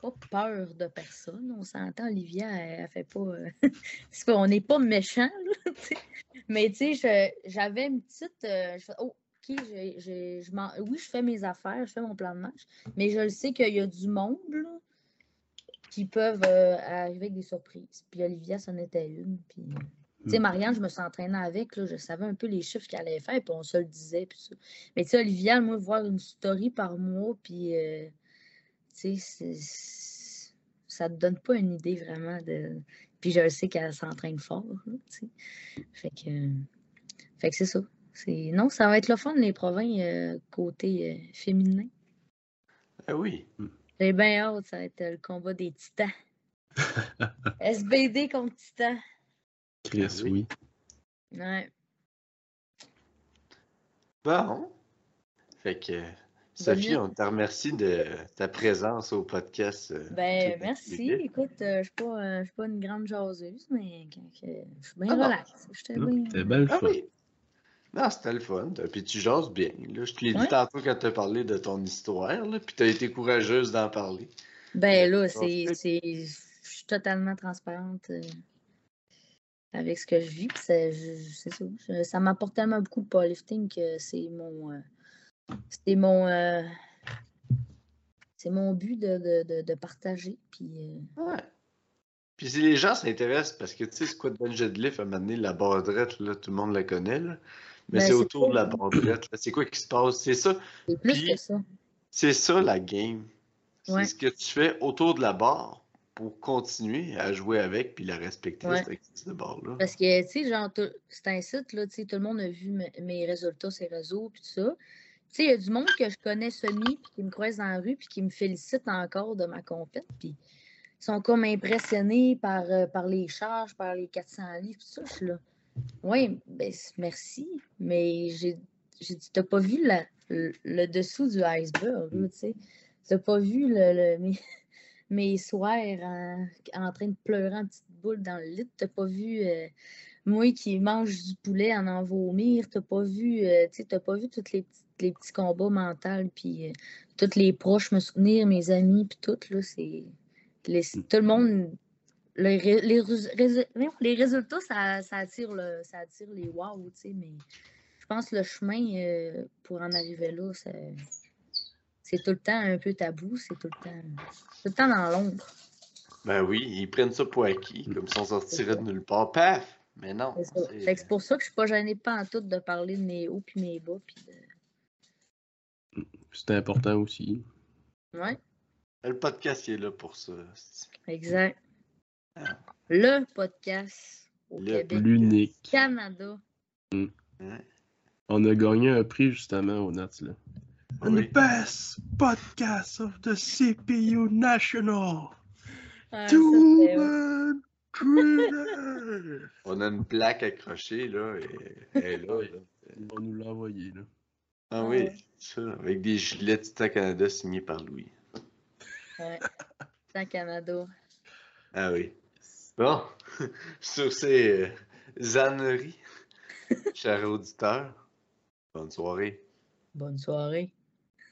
pas peur de personne. On s'entend, Olivia, elle, elle fait pas... euh, c'est pas- on n'est pas méchants, là. Mais tu sais, j'avais une petite... euh, je oh, je m'en- oui, je fais mes affaires, je fais mon plan de match, mais je le sais qu'il y a du monde qui peuvent euh, arriver avec des surprises. Puis Olivia, c'en était une. Puis, tu sais, Mm. Marianne, je me suis entraînée avec, là, je savais un peu les chiffres qu'elle allait faire, puis on se le disait. Puis ça. Mais tu sais, Olivia, moi, voir une story par mois, puis euh, tu sais, ça te donne pas une idée vraiment de. Puis je sais qu'elle s'entraîne fort, là, tu sais. Fait que, fait que c'est ça. Non, ça va être le fun, les provinces euh, côté euh, féminin. Ah oui. J'ai bien hâte, ça va être le combat des titans. SBD contre Titan. Chris, Oui. oui. Ouais. Bon. Fait que, Sophie, on te remercie de ta présence au podcast. euh, Ben, merci. Écoute, euh, je ne suis pas, euh, suis pas une grande jaseuse, mais je suis bien Ah relax. J'étais bien- C'était belle Ah oui. Non, c'était le fun. Puis tu jases bien. Là, je te l'ai dit tantôt quand tu as parlé de ton histoire. Là, puis tu as été courageuse d'en parler. Ben là, c'est, c'est- je suis totalement transparente avec ce que je vis. c'est, ça. Je- ça m'apporte tellement beaucoup de powerlifting que c'est mon, euh, c'est mon, euh, c'est mon but de, de, de, de partager. Puis, euh, Ouais. Puis si les gens s'intéressent, parce que tu sais, Squat Bench Deadlift, à un moment donné, la barre droite, là, tout le monde la connaît. Là. Mais Ben, c'est autour de la barre droite. là. C'est quoi qui se passe? C'est ça. c'est plus Puis- que ça. C'est ça la game. C'est Ouais. ce que tu fais autour de la barre pour continuer à jouer avec puis la respecter, Ouais. cette activité de barre-là. Parce que, tu sais, genre, c'est un site, là, tu sais, tout le monde a vu me- mes résultats sur les réseaux, puis tout ça. Tu sais, il y a du monde que je connais semi, puis qui me croise dans la rue, puis qui me félicite encore de ma compète, puis ils sont comme impressionnés par, euh, par les charges, par les 400 livres, tout ça. Je suis là, oui, ben, merci, mais j'ai dit, t'as pas vu la- le, le dessous du iceberg, tu sais. T'as pas vu le, le- mes, mes soirs en, en train de pleurer en petite boule dans le lit. T'as pas vu euh, moi qui mange du poulet en en vomir. T'as pas vu, euh, tu t'as pas vu tous les, petits- les petits combats mentaux, puis euh, tous les proches me soutenir, mes amis, puis tout, là, c'est... les- Tout le monde... Les, les résultats, ça, ça attire le, ça attire les wow, tu sais, mais je pense que le chemin euh, pour en arriver là, c'est c'est tout le temps un peu tabou, c'est tout le temps, tout le temps dans l'ombre. Ben oui, ils prennent ça pour acquis, comme si on sortirait de nulle part. Paf! Mais non. C'est c'est- c'est pour ça que je suis pas gênée pas en tout de parler de mes hauts puis mes bas. Puis de... C'était important aussi. Ouais, Le podcast il est là pour ça. exact. Ah. Le podcast au Le Québec, L'unique. Canada. Ouais. On a gagné un prix justement au Nats là. Oui. best podcast of the CPU National. Ah. On a une plaque accrochée, là, et elle est là. Ils vont nous l'envoyer là. Ah oui, ouais. ça, avec des gilets Titan Canada signés par Louis. Ouais. Canada. Ah oui. Bon, sur ces euh, âneries, chers auditeurs, bonne soirée. Bonne soirée.